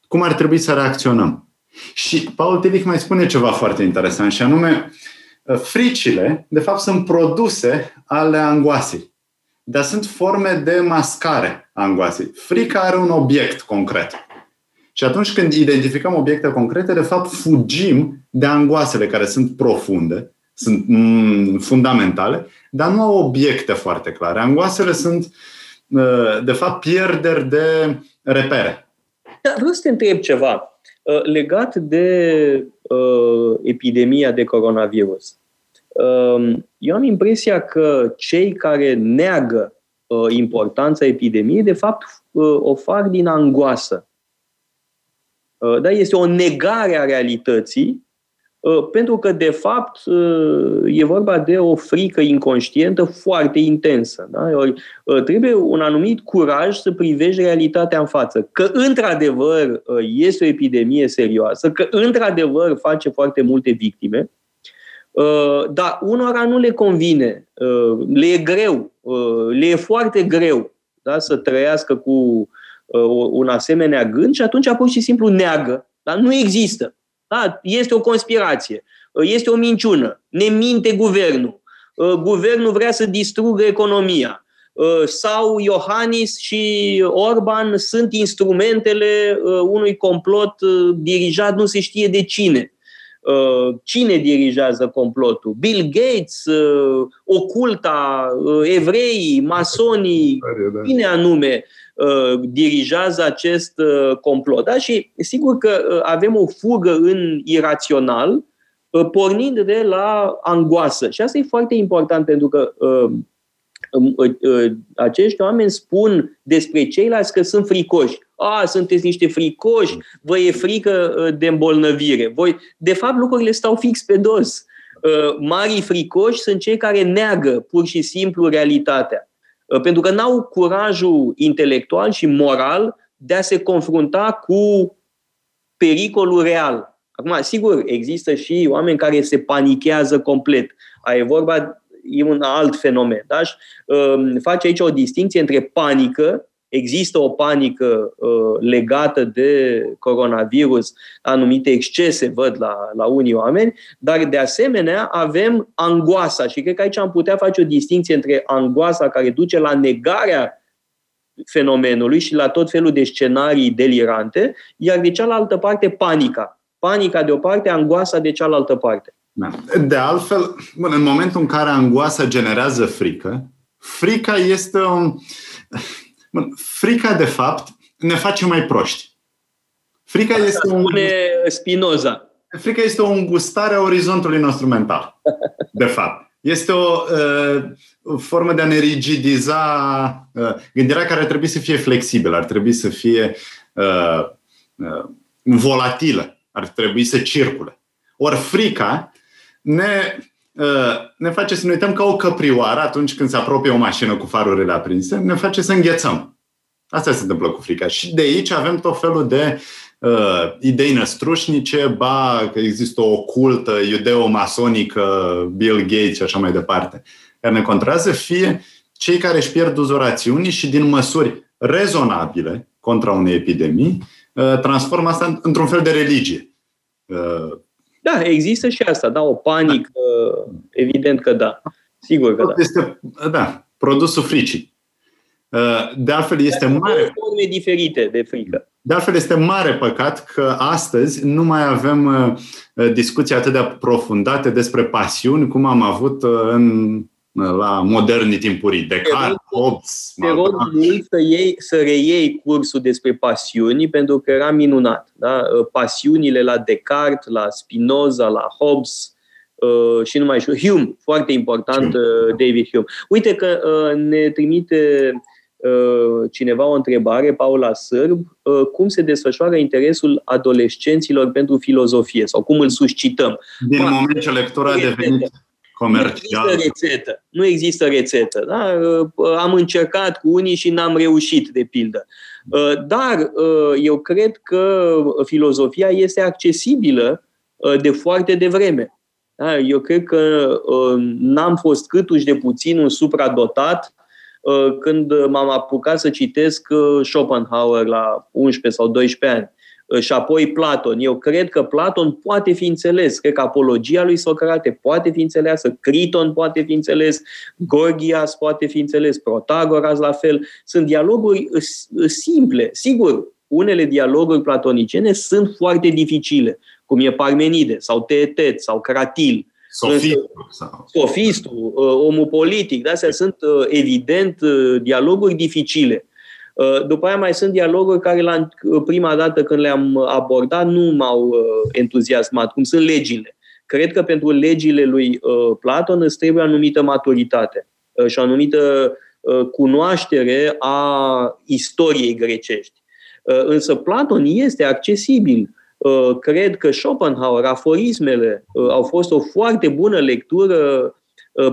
[SPEAKER 3] Cum ar trebui să reacționăm? Și Paul Tillich mai spune ceva foarte interesant, și anume, fricile, de fapt, sunt produse ale angoasei. Dar sunt forme de mascare a angoasei. Frica are un obiect concret. Și atunci când identificăm obiecte concrete, de fapt fugim de angoasele care sunt profunde, sunt mm, fundamentale, dar nu au obiecte foarte clare. Angoasele sunt, uh, de fapt, pierderi de repere.
[SPEAKER 2] Da, vreau să te întreb ceva uh, legat de uh, epidemia de coronavirus. Uh, eu am impresia că cei care neagă uh, importanța epidemiei, de fapt, uh, o fac din angoasă. Uh, da? Este o negare a realității, uh, pentru că, de fapt, uh, e vorba de o frică inconștientă foarte intensă. Da? Trebuie un anumit curaj să privești realitatea în față. Că, într-adevăr, este o epidemie serioasă, că, într-adevăr, face foarte multe victime, dar unora nu le convine, le e greu, le e foarte greu da? să trăiască cu Uh, un asemenea gând și atunci pur și simplu neagă. Dar nu există. Da? Este o conspirație. Uh, este o minciună. Ne minte guvernul. Uh, guvernul vrea să distrugă economia. Sau Iohannis și Orban sunt instrumentele unui complot dirijat nu se știe de cine. Cine dirigează complotul? Bill Gates, oculta, evreii, masonii, da. cine anume dirigează acest complot? Da? Și sigur că avem o fugă în irațional, pornind de la angoasă. Și asta e foarte important pentru că acești oameni spun despre ceilalți că sunt fricoși. A, sunteți niște fricoși, vă e frică de îmbolnăvire. Voi, de fapt, lucrurile stau fix pe dos. Marii fricoși sunt cei care neagă pur și simplu realitatea. Pentru că n-au curajul intelectual și moral de a se confrunta cu pericolul real. Acum, sigur, există și oameni care se panichează complet. A e vorba e un alt fenomen. Da? Și, uh, face aici o distinție între panică, există o panică uh, legată de coronavirus, anumite excese văd la, la unii oameni, dar de asemenea avem angoasa și cred că aici am putea face o distinție între angoasa care duce la negarea fenomenului și la tot felul de scenarii delirante, iar de cealaltă parte panica. Panica de o parte, angoasa de cealaltă parte.
[SPEAKER 3] Da. De altfel, bun, în momentul în care angoasa generează frică, frica este un... Bun, frica, de fapt, ne face mai proști.
[SPEAKER 2] Frica Asta este un... Spinoza.
[SPEAKER 3] Frica este o îngustare a orizontului nostru mental, de fapt. Este o uh, formă de a ne rigidiza uh, gândirea care ar trebui să fie flexibilă, ar trebui să fie uh, uh, volatilă, ar trebui să circule. Ori frica ne, uh, ne face să ne uităm ca o căprioară atunci când se apropie o mașină cu farurile aprinse, ne face să înghețăm. Asta se întâmplă cu frica. Și de aici avem tot felul de uh, idei năstrușnice, ba că există o cultă iudeo-masonică, Bill Gates și așa mai departe, care ne controlează, fie cei care își pierd uzorațiunii și din măsuri rezonabile contra unei epidemii, uh, transformă asta într-un fel de religie. Uh,
[SPEAKER 2] da, există și asta, da, o panică, da. evident că da. Sigur că da.
[SPEAKER 3] Este, da, produsul fricii. Uh, de altfel, este
[SPEAKER 2] Dar
[SPEAKER 3] mare.
[SPEAKER 2] forme diferite de frică.
[SPEAKER 3] De altfel, este mare păcat că astăzi nu mai avem uh, discuții atât de aprofundate despre pasiuni cum am avut uh, în la modernii timpurii, Descartes, Hobbes.
[SPEAKER 2] Te rog mult să, iei, să reiei cursul despre pasiuni, pentru că era minunat. Da? Pasiunile la Descartes, la Spinoza, la Hobbes, Uh, și nu mai știu, Hume, foarte important, uh, David Hume. Uite că uh, ne trimite uh, cineva o întrebare, Paula Sârb, uh, cum se desfășoară interesul adolescenților pentru filozofie sau cum îl suscităm.
[SPEAKER 3] Din pa, moment ce lectura a devenit comercial.
[SPEAKER 2] Nu există rețetă. Nu există rețetă. Da? Uh, am încercat cu unii și n-am reușit, de pildă. Uh, dar uh, eu cred că filozofia este accesibilă de foarte devreme. Da? Eu cred că n-am fost câtuși de puțin un supradotat când m-am apucat să citesc Schopenhauer la 11 sau 12 ani și apoi Platon. Eu cred că Platon poate fi înțeles. Cred că apologia lui Socrate poate fi înțeleasă, Criton poate fi înțeles, Gorgias poate fi înțeles, Protagoras la fel. Sunt dialoguri simple. Sigur, unele dialoguri platoniciene sunt foarte dificile, cum e Parmenide sau Teetet sau Cratil.
[SPEAKER 3] Sofistul.
[SPEAKER 2] Sofistul, ă, omul politic. De astea sunt ă, evident ă, dialoguri dificile. Uh, după aia mai sunt dialoguri care la uh, prima dată când le-am abordat nu m-au uh, entuziasmat, cum sunt legile. Cred că pentru legile lui Platon îți trebuie o anumită maturitate și o anumită cunoaștere a istoriei grecești. Însă Platon este accesibil. Cred că Schopenhauer, aforismele, au fost o foarte bună lectură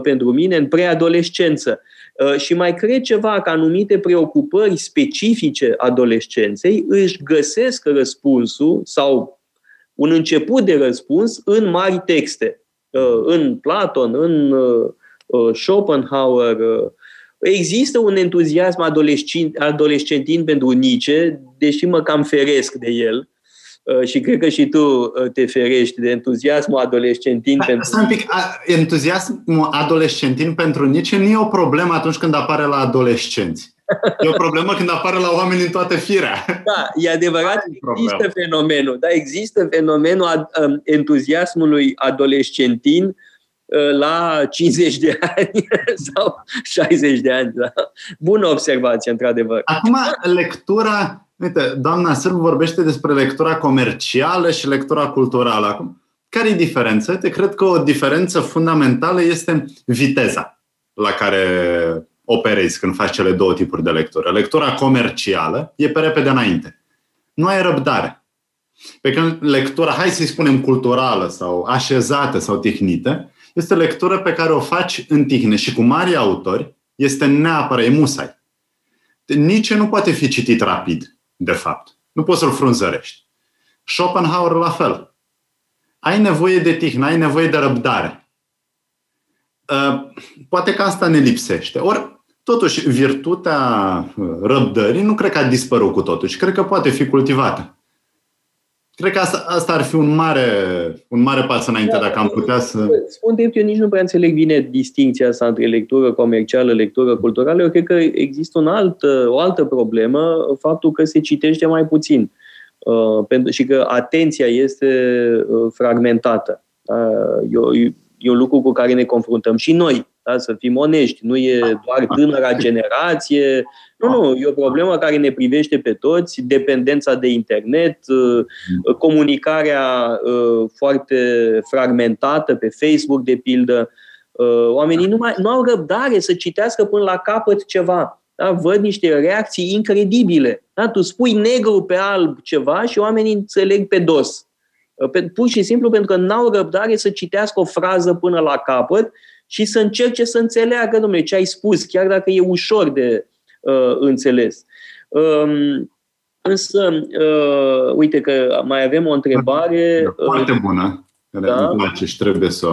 [SPEAKER 2] pentru mine în preadolescență. Uh, și mai cred ceva că anumite preocupări specifice adolescenței își găsesc răspunsul sau un început de răspuns în mari texte. Uh, în Platon, în uh, Schopenhauer. Există un entuziasm adolescentin pentru Nietzsche, deși mă cam feresc de el. Uh, și cred că și tu uh, te ferești de entuziasmul adolescentin
[SPEAKER 3] da,
[SPEAKER 2] pentru...
[SPEAKER 3] Stai un pic, entuziasmul adolescentin pentru Nietzsche nu e o problemă atunci când apare la adolescenți. E o problemă când apare la oameni în toată firea.
[SPEAKER 2] Da, e adevărat, există fenomenul. Da, există fenomenul um, entuziasmului adolescentin uh, la 50 de ani sau 60 de ani. Da? Bună observație, într-adevăr.
[SPEAKER 3] Acum, lectura, uite, doamna Sârbu vorbește despre lectura comercială și lectura culturală. Acum, care e diferența? Te cred că o diferență fundamentală este viteza la care operezi când faci cele două tipuri de lectură. Lectura comercială e pe repede înainte. Nu ai răbdare. Pe când lectura, hai să-i spunem culturală sau așezată sau tehnită, este lectură pe care o faci în tihne și cu mari autori este neapărat, e musai. Nici nu poate fi citit rapid, de fapt. Nu poți să-l frunzărești. Schopenhauer la fel. Ai nevoie de tihnă, ai nevoie de răbdare. Uh, poate că asta ne lipsește. Ori Totuși, virtutea uh, răbdării nu cred că a dispărut cu totul și cred că poate fi cultivată. Cred că asta, asta ar fi un mare, un mare pas înainte, da, dacă am putea să...
[SPEAKER 2] Spun de eu nici nu prea înțeleg bine distinția asta între lectură comercială, lectură culturală. Eu cred că există un alt, o altă problemă, faptul că se citește mai puțin uh, pentru, și că atenția este uh, fragmentată. Uh, eu, e un lucru cu care ne confruntăm și noi, da? să fim onești. Nu e doar tânăra generație. Nu, nu, e o problemă care ne privește pe toți, dependența de internet, uh, comunicarea uh, foarte fragmentată pe Facebook, de pildă. Uh, oamenii nu, mai, nu au răbdare să citească până la capăt ceva. Da? Văd niște reacții incredibile. Da? Tu spui negru pe alb ceva și oamenii înțeleg pe dos. Pur și simplu pentru că n-au răbdare să citească o frază până la capăt și să încerce să înțeleagă, domnule, ce ai spus, chiar dacă e ușor de uh, înțeles. Um, însă, uh, uite că mai avem o întrebare.
[SPEAKER 3] Foarte uh, bună, care da? îmi place și trebuie să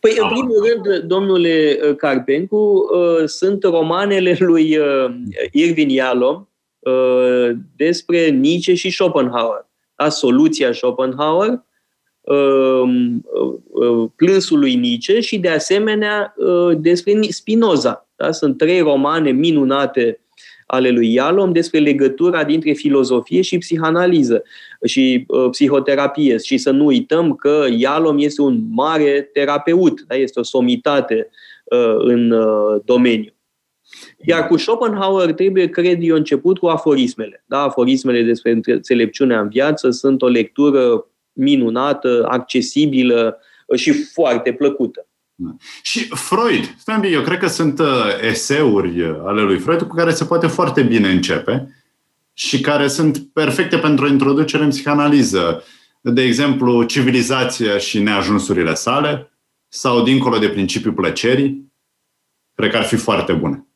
[SPEAKER 2] Păi, în primul rând, domnule uh, Carpencu, uh, sunt romanele lui uh, Irvin Yalom uh, despre Nietzsche și Schopenhauer. Da? Soluția Schopenhauer Um, uh, plânsul lui Nietzsche și, de asemenea, uh, despre Spinoza. Da? Sunt trei romane minunate ale lui Ialom despre legătura dintre filozofie și psihanaliză și uh, psihoterapie. Și să nu uităm că Ialom este un mare terapeut, da? este o somitate uh, în uh, domeniu. Iar cu Schopenhauer trebuie, cred eu, început cu aforismele. Da? Aforismele despre înțelepciunea în viață sunt o lectură minunată, accesibilă și foarte plăcută.
[SPEAKER 3] Da. Și Freud, stai eu cred că sunt uh, eseuri ale lui Freud cu care se poate foarte bine începe și care sunt perfecte pentru o introducere în psihanaliză. De exemplu, civilizația și neajunsurile sale sau dincolo de principiul plăcerii, cred că ar fi foarte bune.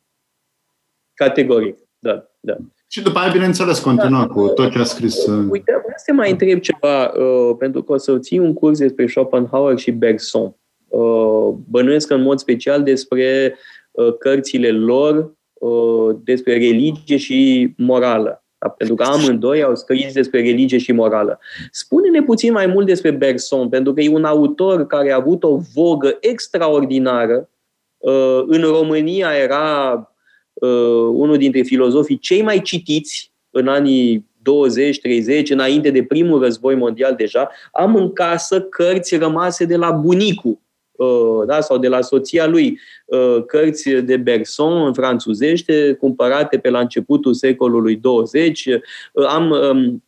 [SPEAKER 2] Categoric, da, da.
[SPEAKER 3] Și după aia, bineînțeles, continuă da, cu tot ce a scris. Uh,
[SPEAKER 2] uite, vreau să mai întreb ceva, uh, pentru că o să ții un curs despre Schopenhauer și Bergson. Uh, bănuiesc în mod special despre uh, cărțile lor, uh, despre religie și morală. Da? Pentru că amândoi au scris despre religie și morală. Spune-ne puțin mai mult despre Bergson, pentru că e un autor care a avut o vogă extraordinară. Uh, în România era uh, unul dintre filozofii cei mai citiți în anii 20-30, înainte de primul război mondial deja, am în casă cărți rămase de la bunicul uh, da, sau de la soția lui, uh, cărți de Bergson în franțuzește, cumpărate pe la începutul secolului 20. Uh, am um,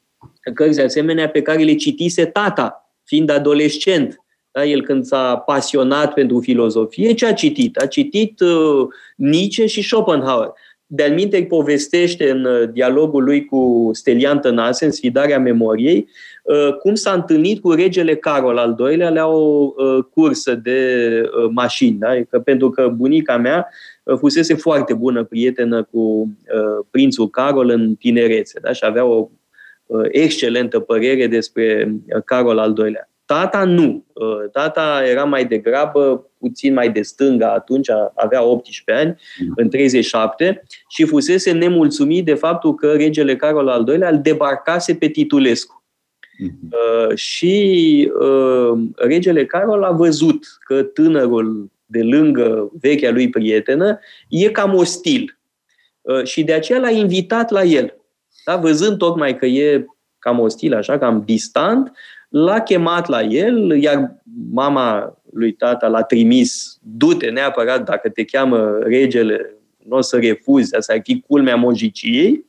[SPEAKER 2] cărți asemenea pe care le citise tata, fiind adolescent. Da? El când s-a pasionat pentru filozofie, ce a citit? A citit uh, Nietzsche și Schopenhauer. De-al minte povestește în uh, dialogul lui cu Stelian Tănase, în Sfidarea Memoriei, uh, cum s-a întâlnit cu regele Carol al II-lea la o uh, cursă de uh, mașini. Da? Că pentru că bunica mea uh, fusese foarte bună prietenă cu uh, prințul Carol în tinerețe da? și avea o uh, excelentă părere despre uh, Carol al II-lea. Tata nu. Uh, tata era mai degrabă puțin mai de stânga atunci, avea 18 ani, mm. în 37, și fusese nemulțumit de faptul că regele Carol al II-lea îl debarcase pe Titulescu. Mm-hmm. Uh, și uh, regele Carol a văzut că tânărul de lângă vechea lui prietenă e cam ostil Și de aceea l-a invitat la el. Da? Văzând tocmai că e cam ostil, așa, cam distant, l-a chemat la el, iar mama lui tata l-a trimis, du-te neapărat dacă te cheamă regele, nu o să refuzi, asta ar fi culmea mojiciei.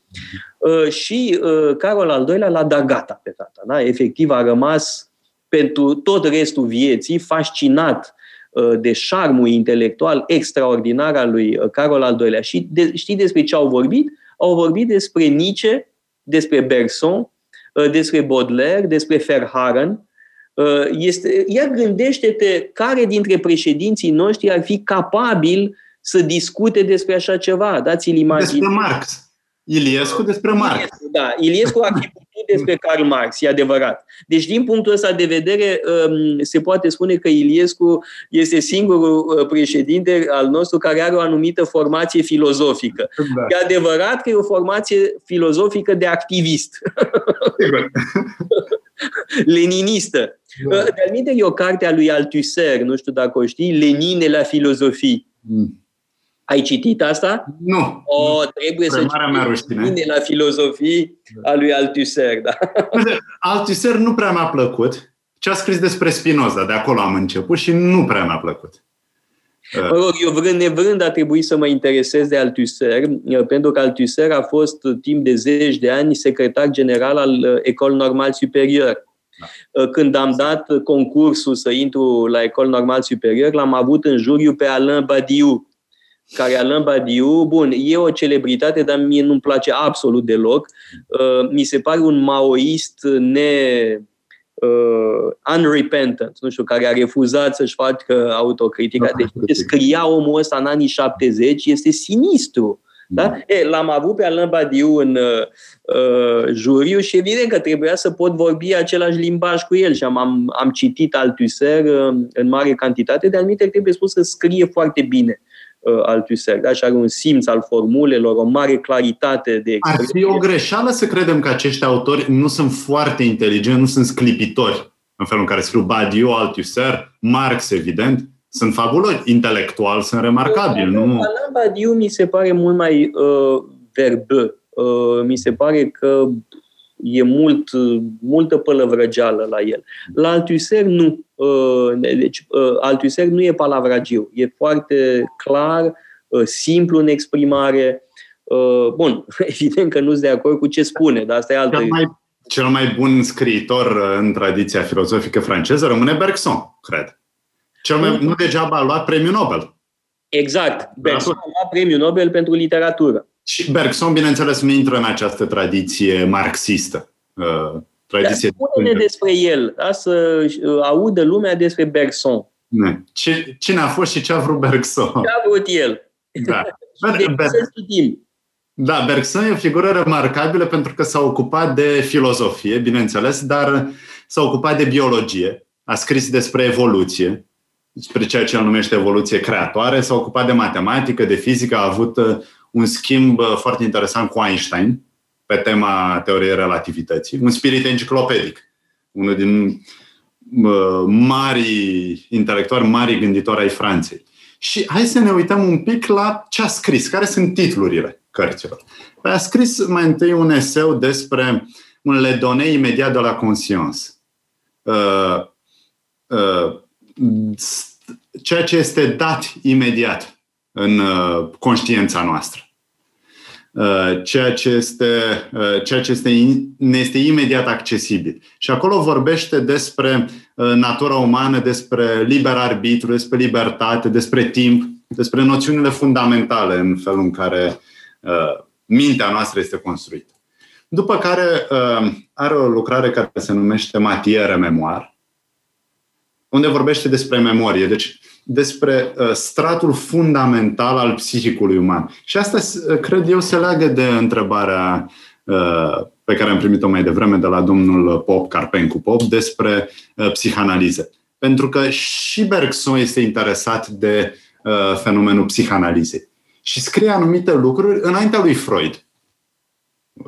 [SPEAKER 2] Uh, și uh, Carol al doilea l-a dat gata pe tata. Da? Efectiv a rămas pentru tot restul vieții fascinat uh, de șarmul intelectual extraordinar al lui Carol al doilea. Și de, știi despre ce au vorbit? Au vorbit despre Nietzsche, despre Bergson, despre Baudelaire, despre Verhaeren. Este, iar gândește-te care dintre președinții noștri ar fi capabil să discute despre așa ceva. Dați-l imagine.
[SPEAKER 3] Despre Marx. Iliescu despre Marx. Iliescu,
[SPEAKER 2] da, Iliescu ar fi putut despre Karl Marx, e adevărat. Deci, din punctul ăsta de vedere, um, se poate spune că Iliescu este singurul uh, președinte al nostru care are o anumită formație filozofică. Da. E adevărat că e o formație filozofică de activist. Leninistă. Da. Uh, de-al e o carte a lui Althusser, nu știu dacă o știi, Lenine la filozofie. Mm. Ai citit asta?
[SPEAKER 3] Nu.
[SPEAKER 2] O, trebuie să
[SPEAKER 3] citești
[SPEAKER 2] mine la filozofii a lui Althusser. Da.
[SPEAKER 3] Althusser nu prea mi-a plăcut. Ce a scris despre Spinoza, de acolo am început și nu prea mi-a plăcut.
[SPEAKER 2] Mă rog, eu vrând nevrând a trebuit să mă interesez de Althusser, pentru că Althusser a fost timp de zeci de ani secretar general al uh, Ecole Normal Superior. Da. Uh, când am dat concursul să intru la Ecole Normal Superior, l-am avut în juriu pe Alain Badiou, care Alain Badiou, bun, e o celebritate, dar mie nu-mi place absolut deloc. Uh, mi se pare un maoist ne uh, unrepentant, nu știu, care a refuzat să-și facă autocritica. Deci ce scria omul ăsta în anii 70 este sinistru. Da? Mm. E, l-am avut pe Alain Badiou în uh, juriu și evident că trebuia să pot vorbi același limbaj cu el și am, am, am citit Althusser uh, în mare cantitate, de anumite trebuie spus că scrie foarte bine. Uh, uh, Althusser. Da? Și are un simț al formulelor, o mare claritate de
[SPEAKER 3] expresie. Ar fi o greșeală să credem că acești autori nu sunt foarte inteligenți, nu sunt sclipitori în felul în care scriu Badiou, Althusser, Marx, evident. Sunt fabuloși, intelectual sunt remarcabili. Nu? Alain
[SPEAKER 2] Badiou mi se pare mult mai uh, verbă. Uh, mi se pare că e mult, multă pălăvrăgeală la el. La Althusser nu. Uh, deci uh, Althusser nu e palavragiu. E foarte clar, uh, simplu în exprimare. Bun, evident că nu sunt de acord cu ce spune, dar asta e altă...
[SPEAKER 3] Cel mai, cel mai bun scriitor în tradiția filozofică franceză rămâne Bergson, cred. Cel mai, nu degeaba a luat premiul Nobel.
[SPEAKER 2] Exact. Bergson a luat premiul Nobel pentru literatură.
[SPEAKER 3] Și Bergson, bineînțeles, nu intră în această tradiție marxistă. Uh, tradiție
[SPEAKER 2] Dar spune-ne despre el, da? să uh, audă lumea despre Bergson.
[SPEAKER 3] Ne. Ce, cine a fost și ce a vrut Bergson?
[SPEAKER 2] Ce a vrut el?
[SPEAKER 3] Da.
[SPEAKER 2] de Ber- să citim.
[SPEAKER 3] Da, Bergson e o figură remarcabilă pentru că s-a ocupat de filozofie, bineînțeles, dar s-a ocupat de biologie, a scris despre evoluție, despre ceea ce el numește evoluție creatoare, s-a ocupat de matematică, de fizică, a avut uh, un schimb uh, foarte interesant cu Einstein pe tema teoriei relativității, un spirit enciclopedic, unul din uh, mari intelectuali, mari gânditori ai Franței. Și hai să ne uităm un pic la ce a scris, care sunt titlurile cărților. Păi a scris mai întâi un eseu despre un ledone imediat de la conscience. Uh, uh, ceea ce este dat imediat în uh, conștiința noastră. Uh, ceea ce, este, uh, ceea ce este, ne este imediat accesibil. Și acolo vorbește despre natura umană, despre liber arbitru, despre libertate, despre timp, despre noțiunile fundamentale în felul în care mintea noastră este construită. După care are o lucrare care se numește Matiere Memoar, unde vorbește despre memorie. Deci despre uh, stratul fundamental al psihicului uman. Și asta, uh, cred eu, se leagă de întrebarea uh, pe care am primit-o mai devreme de la domnul Pop, Carpencu Pop, despre psihanaliză. Pentru că și Bergson este interesat de fenomenul psihanalizei. Și scrie anumite lucruri înaintea lui Freud,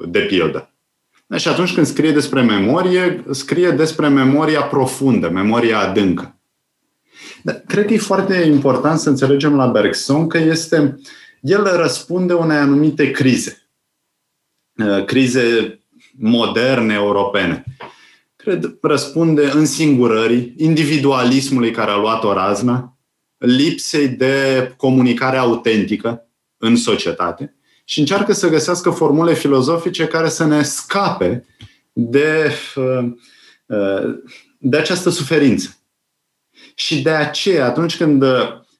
[SPEAKER 3] de pildă. Și atunci când scrie despre memorie, scrie despre memoria profundă, memoria adâncă. Dar cred că e foarte important să înțelegem la Bergson că este, el răspunde unei anumite crize. Crize moderne europene. Cred răspunde însingurării, individualismului care a luat o raznă, lipsei de comunicare autentică în societate și încearcă să găsească formule filozofice care să ne scape de, de această suferință. Și de aceea, atunci când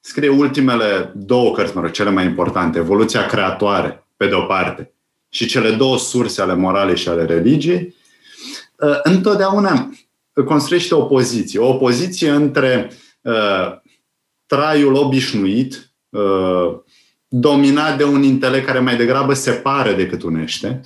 [SPEAKER 3] scrie ultimele două cărți, mă rog, cele mai importante, Evoluția creatoare, pe de o parte, și cele două surse ale moralei și ale religiei, uh, întotdeauna construiește o opoziție. O opoziție între uh, traiul obișnuit, uh, dominat de un intelect care mai degrabă separă decât unește,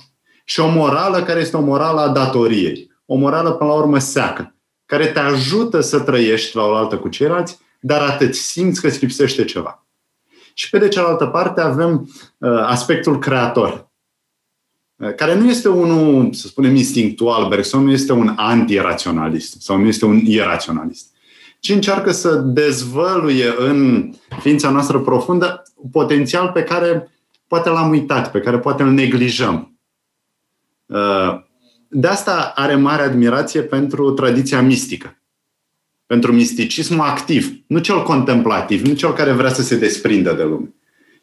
[SPEAKER 3] și o morală care este o morală a datoriei. O morală, până la urmă, seacă, care te ajută să trăiești la oaltă cu ceilalți, dar atât simți că îți lipsește ceva. Și pe de cealaltă parte avem uh, aspectul creator, uh, care nu este unul, să spunem, instinctual. Bergson nu este un anti-raționalist sau nu este un iraționalist, ci încearcă să dezvăluie în ființa noastră profundă potențial pe care poate l-am uitat, pe care poate îl neglijăm. Uh, de asta are mare admirație pentru tradiția mistică pentru misticismul activ, nu cel contemplativ, nu cel care vrea să se desprindă de lume,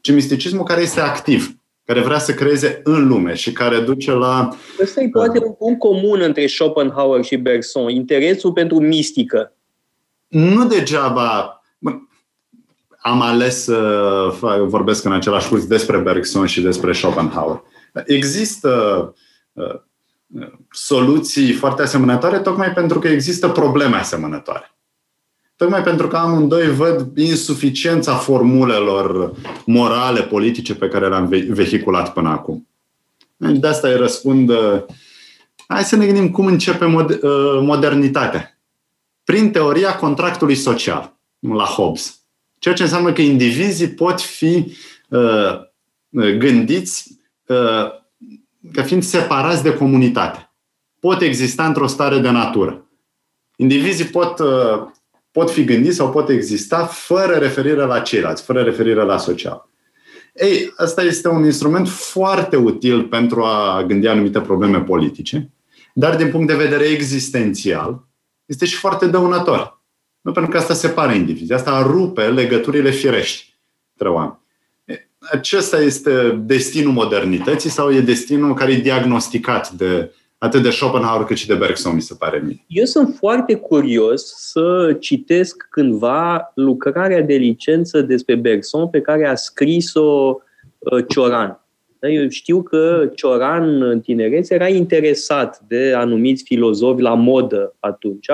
[SPEAKER 3] ci misticismul care este activ, care vrea să creeze în lume și care duce la...
[SPEAKER 2] Ăsta e poate un punct comun între Schopenhauer și Bergson, interesul pentru mistică.
[SPEAKER 3] Nu degeaba am ales să vorbesc în același curs despre Bergson și despre Schopenhauer. Există uh, uh, soluții foarte asemănătoare tocmai pentru că există probleme asemănătoare. Tocmai pentru că amândoi văd insuficiența formulelor morale, politice pe care le-am vehiculat până acum. De asta îi răspund, uh, hai să ne gândim cum începe uh, modernitatea. Prin teoria contractului social, la Hobbes. Ceea ce înseamnă că indivizii pot fi uh, gândiți ca fiind separați de comunitate. Pot exista într-o stare de natură. Indivizii pot pot fi gândiți sau pot exista fără referire la ceilalți, fără referire la social. Ei, asta este un instrument foarte util pentru a gândi anumite probleme politice, dar din punct de vedere existențial, este și foarte dăunător. Nu pentru că asta separă indivizii, asta rupe legăturile firești între oameni. Acesta este destinul modernității sau e destinul care e diagnosticat de atât de Schopenhauer cât și de Bergson, mi se pare mie.
[SPEAKER 2] Eu sunt foarte curios să citesc cândva lucrarea de licență despre Bergson pe care a scris-o uh, Cioran. Da, eu știu că Cioran în tinerețe era interesat de anumiți filozofi la modă atunci.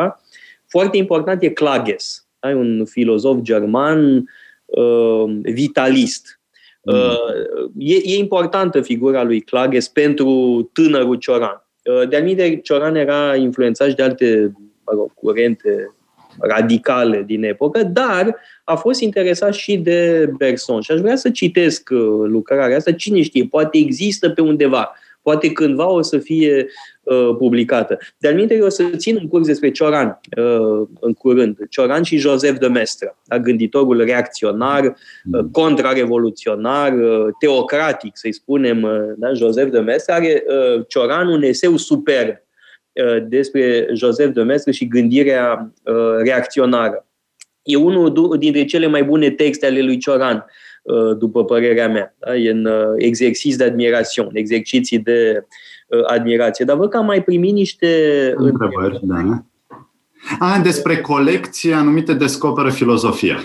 [SPEAKER 2] Foarte important e Klages, da, un filozof german uh, vitalist. Mm. Uh, e, e importantă figura lui Klages pentru tânărul Cioran. Uh, de anumite, Cioran era influențat și de alte mă rog, curente radicale din epocă, dar a fost interesat și de Bergson. Și aș vrea să citesc uh, lucrarea asta. Cine știe, poate există pe undeva. Poate cândva o să fie uh, publicată. De anumite, eu o să țin un curs despre Cioran uh, în curând. Cioran și Joseph de Mestre, da? gânditorul reacționar, uh, mm. contrarevoluționar, uh, teocratic, să-i spunem. Uh, da? Joseph de Mestre are uh, Cioran un eseu superb uh, despre Joseph de Mestre și gândirea uh, reacționară. E unul dintre cele mai bune texte ale lui Cioran. Uh, după părerea mea. Da? E în uh, exercițiu de admirație, exerciții de uh, admirație. Dar văd că am mai primit niște
[SPEAKER 3] întrebări. Da. A, despre colecție anumite descoperă filozofia.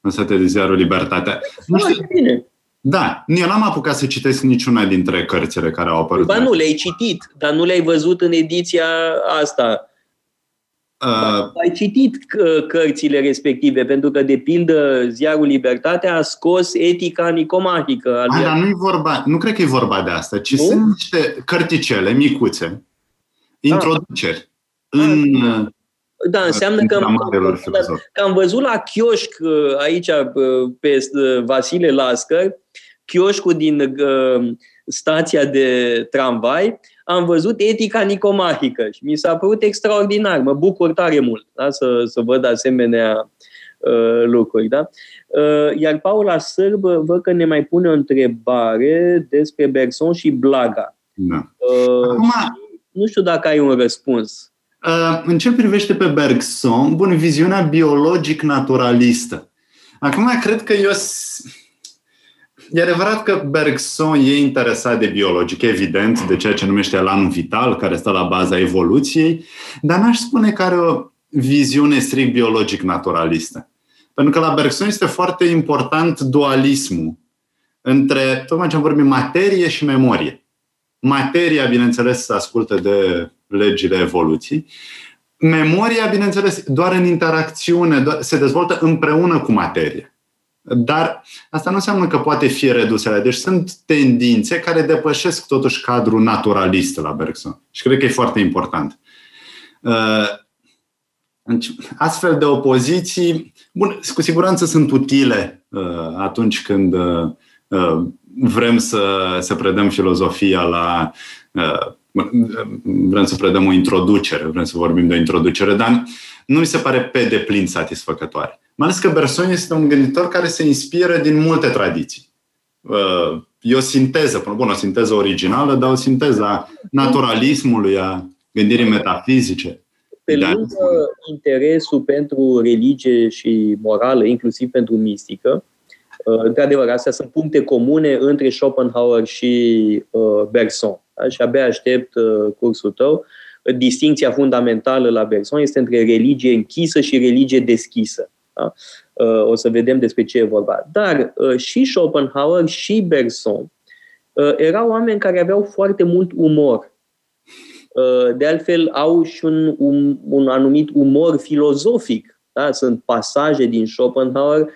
[SPEAKER 3] În sete de ziarul Libertatea.
[SPEAKER 2] Nu știu. Bine.
[SPEAKER 3] Da, eu n-am apucat să citesc niciuna dintre cărțile care au apărut.
[SPEAKER 2] Ba nu, le-ai citit, dar nu le-ai văzut în ediția asta Uh, ai citit cărțile respective, pentru că, de pildă, ziarul Libertatea a scos etica nicomahică.
[SPEAKER 3] A, dar nu vorba, nu cred că e vorba de asta, ci nu? sunt niște cărticele micuțe, introduceri ah. în...
[SPEAKER 2] Da, înseamnă că am, că am văzut la chioșc uh, aici uh, pe Vasile Lascăr, chioșcul din stația de tramvai, am văzut etica nicomahică și mi s-a părut extraordinar. Mă bucur tare mult da? să, să văd asemenea uh, lucruri. Da? Uh, iar Paula Sârb văd că ne mai pune o întrebare despre Bergson și Blaga.
[SPEAKER 3] Da. Uh, Acum,
[SPEAKER 2] nu știu dacă ai un răspuns.
[SPEAKER 3] Uh, în ce privește pe Bergson, bun, viziunea biologic-naturalistă. Acum, cred că eu E adevărat că Bergson e interesat de biologic, evident, de ceea ce numește elan vital, care stă la baza evoluției, dar n-aș spune că are o viziune strict biologic-naturalistă. Pentru că la Bergson este foarte important dualismul între, tocmai ce am vorbit, materie și memorie. Materia, bineînțeles, se ascultă de legile evoluției. Memoria, bineînțeles, doar în interacțiune, se dezvoltă împreună cu materia. Dar asta nu înseamnă că poate fi redusă. Deci sunt tendințe care depășesc totuși cadrul naturalist la Bergson. Și cred că e foarte important. Uh, astfel de opoziții, bun, cu siguranță sunt utile uh, atunci când uh, vrem să, să predăm filozofia la. Vrem să predăm o introducere, vrem să vorbim de o introducere, dar nu mi se pare pe deplin satisfăcătoare. Mai ales că Berson este un gânditor care se inspiră din multe tradiții. Uh, e o sinteză, bun, o sinteză originală, dar o sinteză a naturalismului, a gândirii metafizice.
[SPEAKER 2] Pe lângă interesul pentru religie și morală, inclusiv pentru mistică, uh, într-adevăr, astea sunt puncte comune între Schopenhauer și uh, Bergson. Da? Și abia aștept cursul tău. Distinția fundamentală la Bergson este între religie închisă și religie deschisă. Da? Uh, o să vedem despre ce e vorba. Dar uh, și Schopenhauer și Bergson uh, erau oameni care aveau foarte mult umor. De altfel, au și un, un, un anumit umor filozofic. Da? Sunt pasaje din Schopenhauer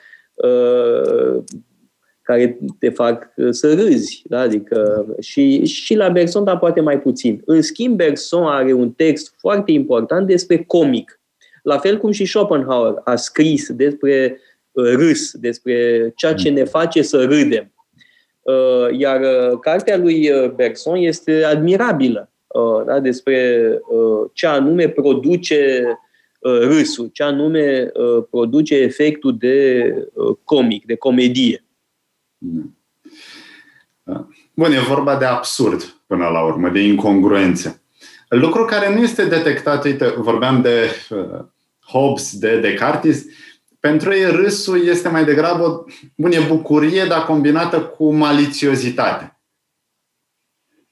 [SPEAKER 2] care te fac să râzi. Da? Adică, și, și la Bergson, dar poate mai puțin. În schimb, Bergson are un text foarte important despre comic. La fel cum și Schopenhauer a scris despre uh, râs, despre ceea ce ne face să râdem. Uh, iar uh, cartea lui Bergson este admirabilă da? despre ce anume produce râsul, ce anume produce efectul de comic, de comedie.
[SPEAKER 3] Da. Bun, e vorba de absurd până la urmă, de incongruențe. Lucru care nu este detectat, uite, vorbeam de Hobbes, de Descartes, pentru ei râsul este mai degrabă bun, e bucurie, dar combinată cu malițiozitate.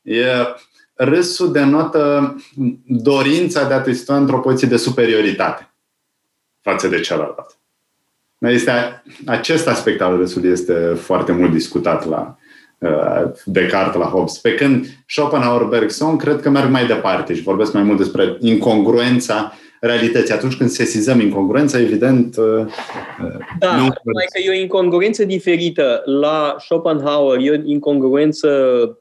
[SPEAKER 3] E, râsul denotă dorința de a te situa într-o poziție de superioritate față de celălalt. Este, acest aspect al râsului este foarte mult discutat la uh, Descartes, la Hobbes. Pe când Schopenhauer, Bergson, cred că merg mai departe și vorbesc mai mult despre incongruența realității. Atunci când sesizăm incongruența, evident... Uh,
[SPEAKER 2] uh, da, nu... mai că e o incongruență diferită. La Schopenhauer e o incongruență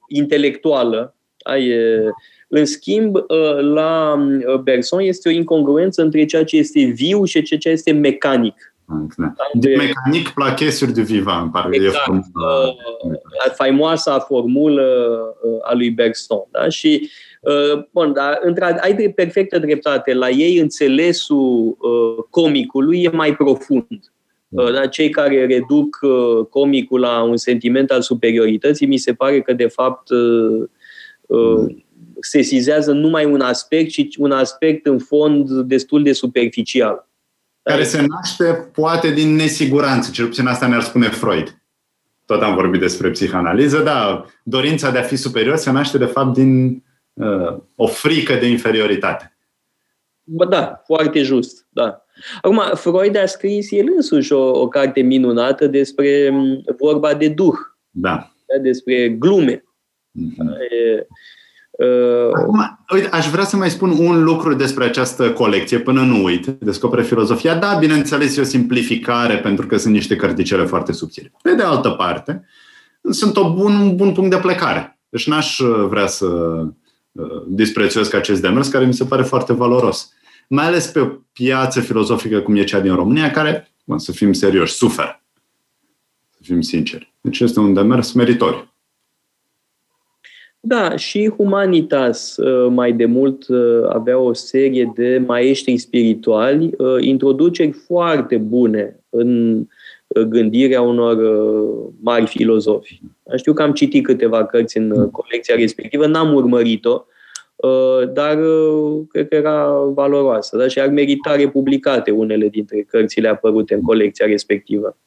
[SPEAKER 2] intelectuală. E, în schimb, uh, la Bergson este o incongruență între ceea ce este viu și ceea ce este mecanic.
[SPEAKER 3] Da. De mecanic plachesuri de viva, îmi pare. Exact. E
[SPEAKER 2] uh, faimoasa formulă a lui Bergson. Da? Și Uh, bun, dar ai de perfectă dreptate. La ei înțelesul uh, comicului e mai profund. Uh, dar cei care reduc comicul la un sentiment al superiorității, mi se pare că, de fapt, sesizează numai un aspect și un aspect, în fond, destul de superficial.
[SPEAKER 3] Care se naște, poate, din nesiguranță. Cel puțin asta ne-ar spune Freud. Tot am vorbit despre psihanaliză, da, dorința de a fi superior se naște, de fapt, din uh, o frică de inferioritate.
[SPEAKER 2] Bă, da, foarte just, da. Acum, Freud a scris el însuși o, o carte minunată despre vorba de duh.
[SPEAKER 3] Da.
[SPEAKER 2] da despre glume. Mm-hmm. E,
[SPEAKER 3] uh... Acum, uite, aș vrea să mai spun un lucru despre această colecție, până nu uit, Descopere filozofia. Da, bineînțeles, e o simplificare, pentru că sunt niște cărticele foarte subțiri. Pe de altă parte, sunt o bun, un bun punct de plecare. Deci n-aș vrea să Uh, disprețuiesc acest demers, care mi se pare foarte valoros. Mai ales pe o piață filozofică cum e cea din România, care, bă, să fim serioși, suferă. Să fim sinceri. Deci este un demers meritoriu.
[SPEAKER 2] Da, și Humanitas mai de mult avea o serie de maestri spirituali, introduceri foarte bune în gândirea unor mari filozofi. Știu că am citit câteva cărți în colecția respectivă, n-am urmărit-o, dar cred că era valoroasă da? și ar merita republicate unele dintre cărțile apărute în colecția respectivă.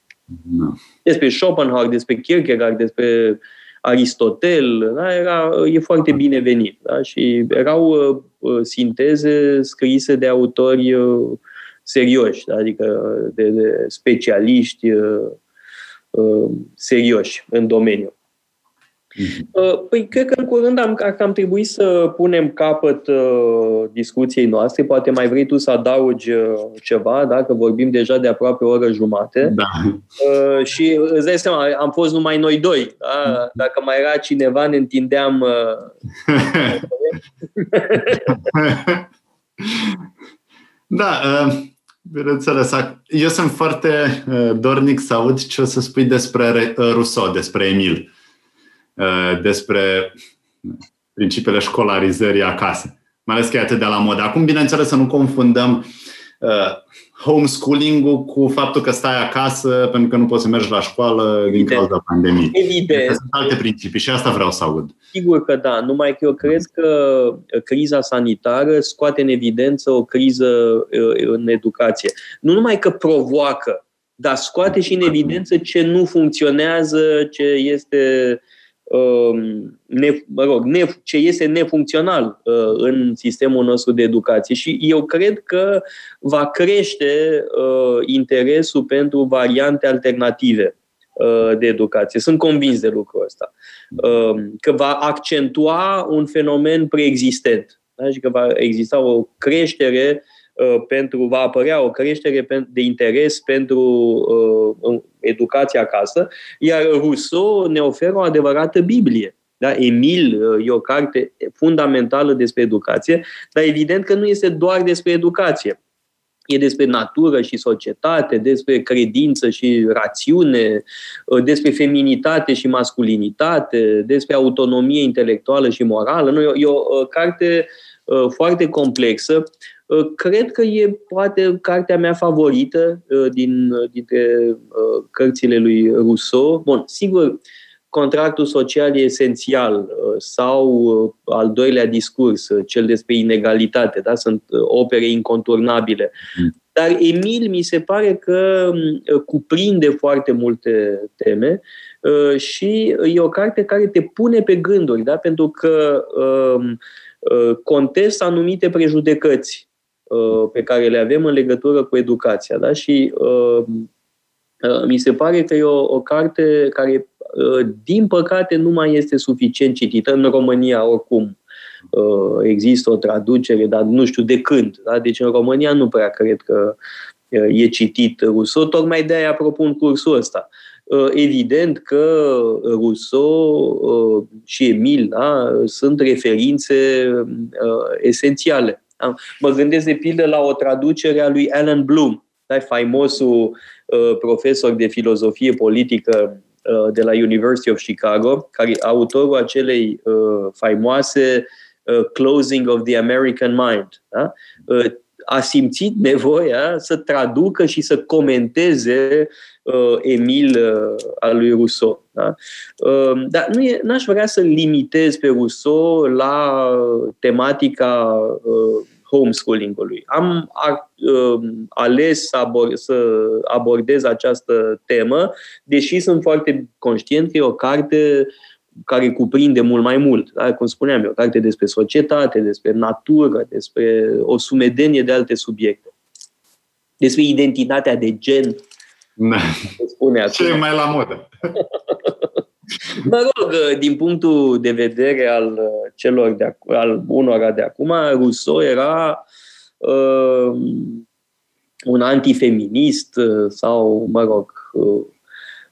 [SPEAKER 2] Da. Despre Schopenhauer, despre Kierkegaard, despre Aristotel, da? era, e foarte binevenit. Da? Și erau uh, sinteze scrise de autori uh, serioși, da? adică de, de specialiști uh, uh, serioși în domeniu. Mhm. Uh, păi, cred că în curând am, că am trebuit să punem capăt uh, discuției noastre. Poate mai vrei tu să adaugi uh, ceva, dacă vorbim deja de aproape o oră jumate.
[SPEAKER 3] Da.
[SPEAKER 2] Uh, și îți dai seama, am fost numai noi doi. Da? Mhm. Dacă mai era cineva, ne întindeam. Uh...
[SPEAKER 3] da, uh... Bineînțeles. Eu sunt foarte uh, dornic să aud ce o să spui despre Rousseau, despre Emil. Uh, despre principiile școlarizării acasă. Mai ales că e atât de la modă. Acum, bineînțeles, să nu confundăm uh, homeschooling-ul cu faptul că stai acasă pentru că nu poți să mergi la școală din cauza pandemiei.
[SPEAKER 2] Evident.
[SPEAKER 3] Sunt alte principii și asta vreau să aud.
[SPEAKER 2] Sigur că da, numai că eu cred că criza sanitară scoate în evidență o criză uh, în educație. Nu numai că provoacă, dar scoate și în evidență ce nu funcționează, ce este uh, Um, ne, mă rog, ne, ce este nefuncțional uh, în sistemul nostru de educație. Și eu cred că va crește uh, interesul pentru variante alternative uh, de educație. Sunt convins de lucrul ăsta. Um, că va accentua un fenomen preexistent. Da? Și că va exista o creștere Uh, pentru, va apărea o creștere de interes pentru uh, educația acasă, iar Rousseau ne oferă o adevărată Biblie. Da? Emil uh, e o carte fundamentală despre educație, dar evident că nu este doar despre educație. E despre natură și societate, despre credință și rațiune, despre feminitate și masculinitate, despre autonomie intelectuală și morală. Nu, e o carte foarte complexă Uh, cred că e poate cartea mea favorită uh, din, uh, dintre cărțile lui Rousseau. Bun, sigur, contractul social e esențial sau al doilea discurs, cel despre inegalitate, da? sunt opere inconturnabile. Mm. Dar Emil mi se pare că cuprinde foarte multe teme și e o carte care te pune pe gânduri, da? pentru că contestă anumite prejudecăți Uh, pe care le avem în legătură cu educația. Da? Și uh, uh, mi se pare că e o, o carte care, din păcate, nu mai este suficient citită în România oricum. Există o traducere, dar nu știu de când. Da? Deci în România nu prea cred că e citit Rousseau, tocmai de aia propun cursul ăsta. Evident că Rousseau și Emil da, sunt referințe esențiale. Mă gândesc de pildă la o traducere a lui Alan Bloom, da? faimosul uh, profesor de filozofie politică uh, de la University of Chicago, care autorul acelei uh, faimoase uh, Closing of the American Mind. Da? Uh, a simțit nevoia să traducă și să comenteze uh, Emil uh, al lui Rousseau. Da? Uh, dar nu e, n-aș vrea să limitez pe Rousseau la tematica uh, homeschooling-ului. Am uh, ales să, abor- să abordez această temă, deși sunt foarte conștient că e o carte care cuprinde mult mai mult. Da? Cum spuneam, e o carte despre societate, despre natură, despre o sumedenie de alte subiecte. Despre identitatea de gen.
[SPEAKER 3] Da. Spune Ce e mai la modă?
[SPEAKER 2] Mă rog, din punctul de vedere al uh, celor de al unora de acum, Rousseau era uh, un antifeminist uh, sau, mă rog, uh,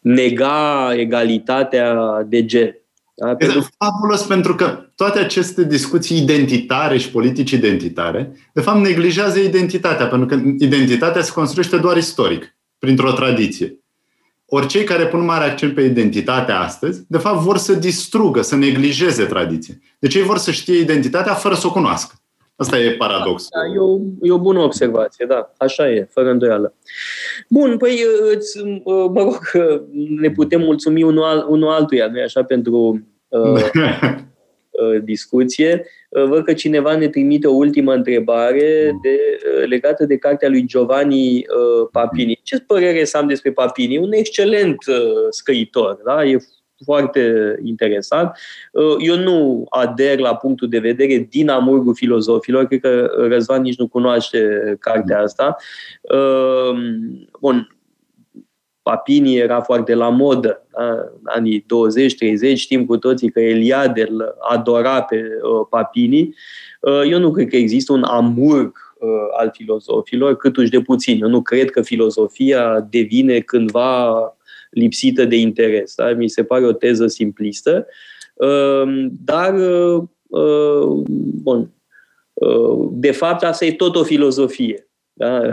[SPEAKER 2] nega egalitatea de gen.
[SPEAKER 3] Da? E pentru... fabulos pentru că toate aceste discuții identitare și politici identitare, de fapt, neglijează identitatea, pentru că identitatea se construiește doar istoric, printr-o tradiție ori cei care pun mare accent pe identitate astăzi, de fapt vor să distrugă, să neglijeze tradiție. Deci ei vor să știe identitatea fără să o cunoască. Asta e paradoxul.
[SPEAKER 2] Da, e, o, e o bună observație, da, așa e, fără îndoială. Bun, păi îți, mă rog, ne putem mulțumi unul, unul altuia, nu așa, pentru uh, uh, discuție. Uh, văd că cineva ne trimite o ultimă întrebare de, uh, legată de cartea lui Giovanni uh, Papini. Ce părere să am despre Papini? Un excelent scriitor, da? E foarte interesant. Eu nu ader la punctul de vedere din amurgul filozofilor, cred că Răzvan nici nu cunoaște cartea asta. Bun, Papini era foarte la modă, da? anii 20-30, știm cu toții că Eliade îl adora pe uh, Papini. Uh, eu nu cred că există un amurg uh, al filozofilor, câtuși de puțin. Eu nu cred că filozofia devine cândva lipsită de interes. Da? Mi se pare o teză simplistă. Uh, dar, uh, uh, bun, uh, de fapt, asta e tot o filozofie. Da?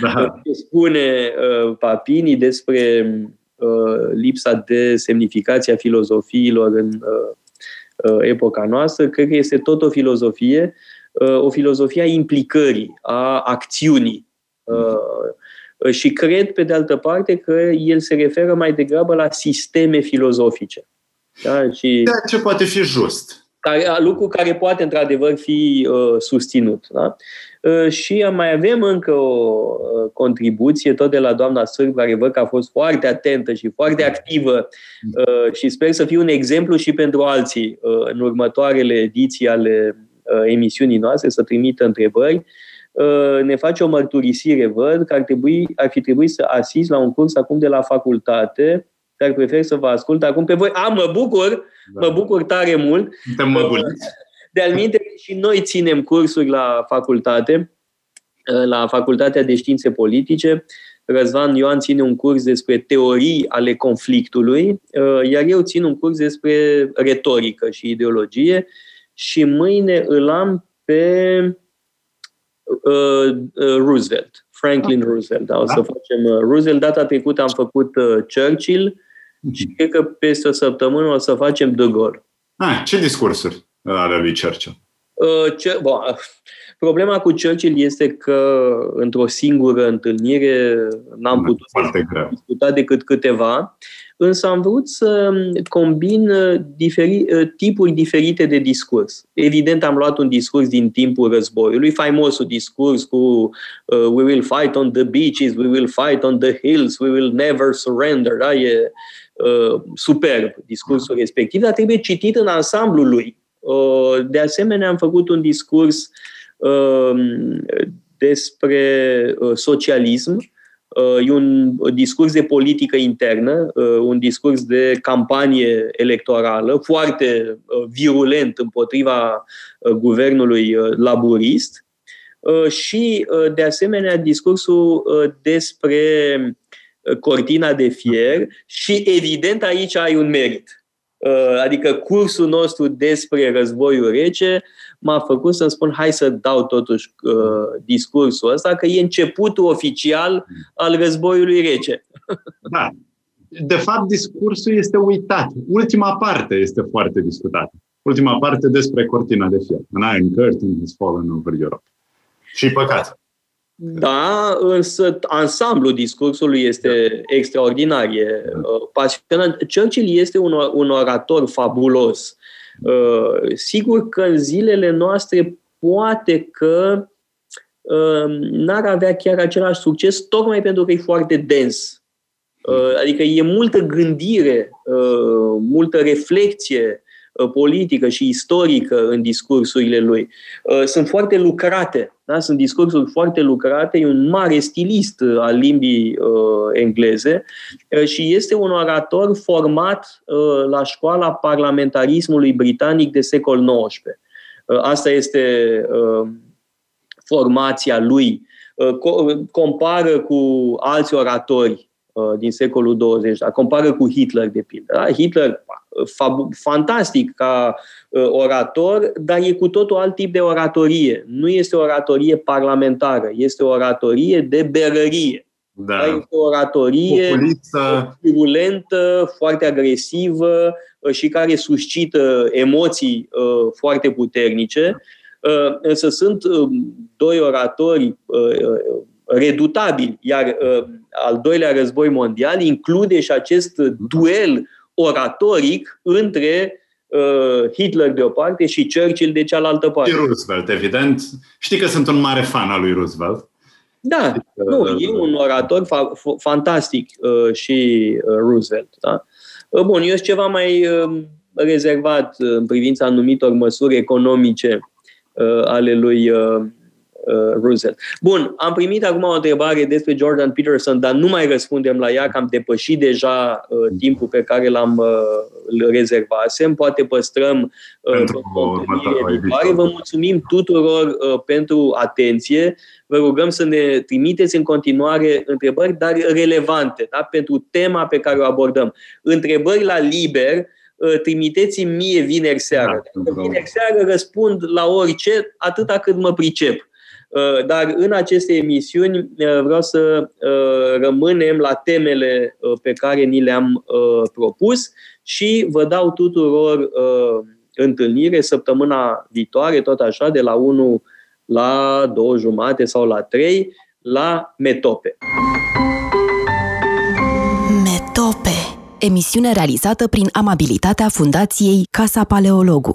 [SPEAKER 2] Da. spune uh, Papini despre uh, lipsa de semnificație a filozofiilor în uh, uh, epoca noastră, cred că este tot o filozofie, uh, o filozofie a implicării, a acțiunii. Uh, și cred, pe de altă parte, că el se referă mai degrabă la sisteme filozofice.
[SPEAKER 3] Da? Și... Ceea ce poate fi just.
[SPEAKER 2] Care, lucru care poate, într-adevăr, fi uh, susținut. Da? Uh, și mai avem încă o uh, contribuție, tot de la doamna Sârb, care văd că a fost foarte atentă și foarte activă uh, și sper să fie un exemplu și pentru alții în următoarele ediții ale emisiunii noastre, să trimită întrebări. Ne face o mărturisire, văd că ar, trebui, ar fi trebuit să asist la un curs acum de la facultate, dar prefer să vă ascult acum pe voi. A, mă bucur, da. mă bucur tare mult.
[SPEAKER 3] Suntem măguliți.
[SPEAKER 2] De alminte, și noi ținem cursuri la facultate, la Facultatea de Științe Politice. Răzvan Ioan ține un curs despre teorii ale conflictului, iar eu țin un curs despre retorică și ideologie și mâine îl am pe uh, Roosevelt, Franklin ah. Roosevelt. Da, o să da. facem uh, Roosevelt. Data trecută am făcut uh, Churchill și mhm. cred că peste o săptămână o să facem De Gaulle.
[SPEAKER 3] Ah, ce discursuri? Ale lui Churchill?
[SPEAKER 2] Uh, ce, bon, problema cu Churchill este că într-o singură întâlnire n-am da, putut să discuta decât câteva, însă am vrut să combin uh, diferi, uh, tipuri diferite de discurs. Evident, am luat un discurs din timpul războiului, faimosul discurs cu uh, We will fight on the beaches, we will fight on the hills, we will never surrender. Da? E uh, superb discursul respectiv, dar trebuie citit în ansamblul lui Uh, de asemenea, am făcut un discurs um, despre uh, socialism, uh, e un discurs de politică internă, un discurs de campanie electorală foarte virulent împotriva guvernului laburist. Și, de asemenea, discursul despre cortina de fier. Și, evident, aici ai un merit. Uh, adică cursul nostru despre războiul rece m-a făcut să spun hai să dau totuși uh, discursul ăsta, că e începutul oficial al războiului rece.
[SPEAKER 3] Da. De fapt, discursul este uitat. Ultima parte este foarte discutată. Ultima parte despre cortina de fier. An iron curtain has fallen over Europe. Și păcat.
[SPEAKER 2] Da, însă ansamblu discursului este da. extraordinar, e uh, pasionant. Churchill este un, un orator fabulos. Uh, sigur că în zilele noastre poate că uh, n-ar avea chiar același succes, tocmai pentru că e foarte dens. Adică e multă gândire, multă reflexie politică și istorică în discursurile lui. Sunt foarte lucrate da? Sunt discursuri foarte lucrate, e un mare stilist uh, al limbii uh, engleze uh, și este un orator format uh, la școala parlamentarismului britanic de secol XIX. Uh, asta este uh, formația lui. Uh, co- compară cu alți oratori uh, din secolul 20, da? compară cu Hitler, de pildă. Da? Hitler fantastic ca ă, orator, dar e cu totul alt tip de oratorie. Nu este oratorie parlamentară, este oratorie de berărie. Da. Este o oratorie virulentă, foarte agresivă și care suscită emoții foarte puternice. Însă sunt doi oratori redutabili, iar al doilea război mondial include și acest duel oratoric între uh, Hitler de o parte și Churchill de cealaltă parte. Și
[SPEAKER 3] Roosevelt, evident. Știi că sunt un mare fan al lui Roosevelt.
[SPEAKER 2] Da, nu, uh, e un orator fa- f- fantastic uh, și uh, Roosevelt. Da? Uh, bun, eu sunt ceva mai uh, rezervat în privința anumitor măsuri economice uh, ale lui uh, uh, Roosevelt. Bun, am primit acum o întrebare despre Jordan Peterson, dar nu mai răspundem la ea, că am depășit deja uh, timpul pe care l-am uh, rezervasem. Poate păstrăm uh, pentru viitoare. Vă mulțumim tuturor uh, pentru atenție. Vă rugăm să ne trimiteți în continuare întrebări, dar relevante, da? pentru tema pe care o abordăm. Întrebări la liber, uh, trimiteți-mi mie vineri seara. Da, vineri seara răspund la orice, atâta cât mă pricep. Uh, dar în aceste emisiuni uh, vreau să uh, rămânem la temele pe care ni le-am propus și vă dau tuturor întâlnire săptămâna viitoare, tot așa, de la 1 la 2 jumate sau la 3, la Metope.
[SPEAKER 1] Metope. Emisiune realizată prin amabilitatea Fundației Casa Paleologu.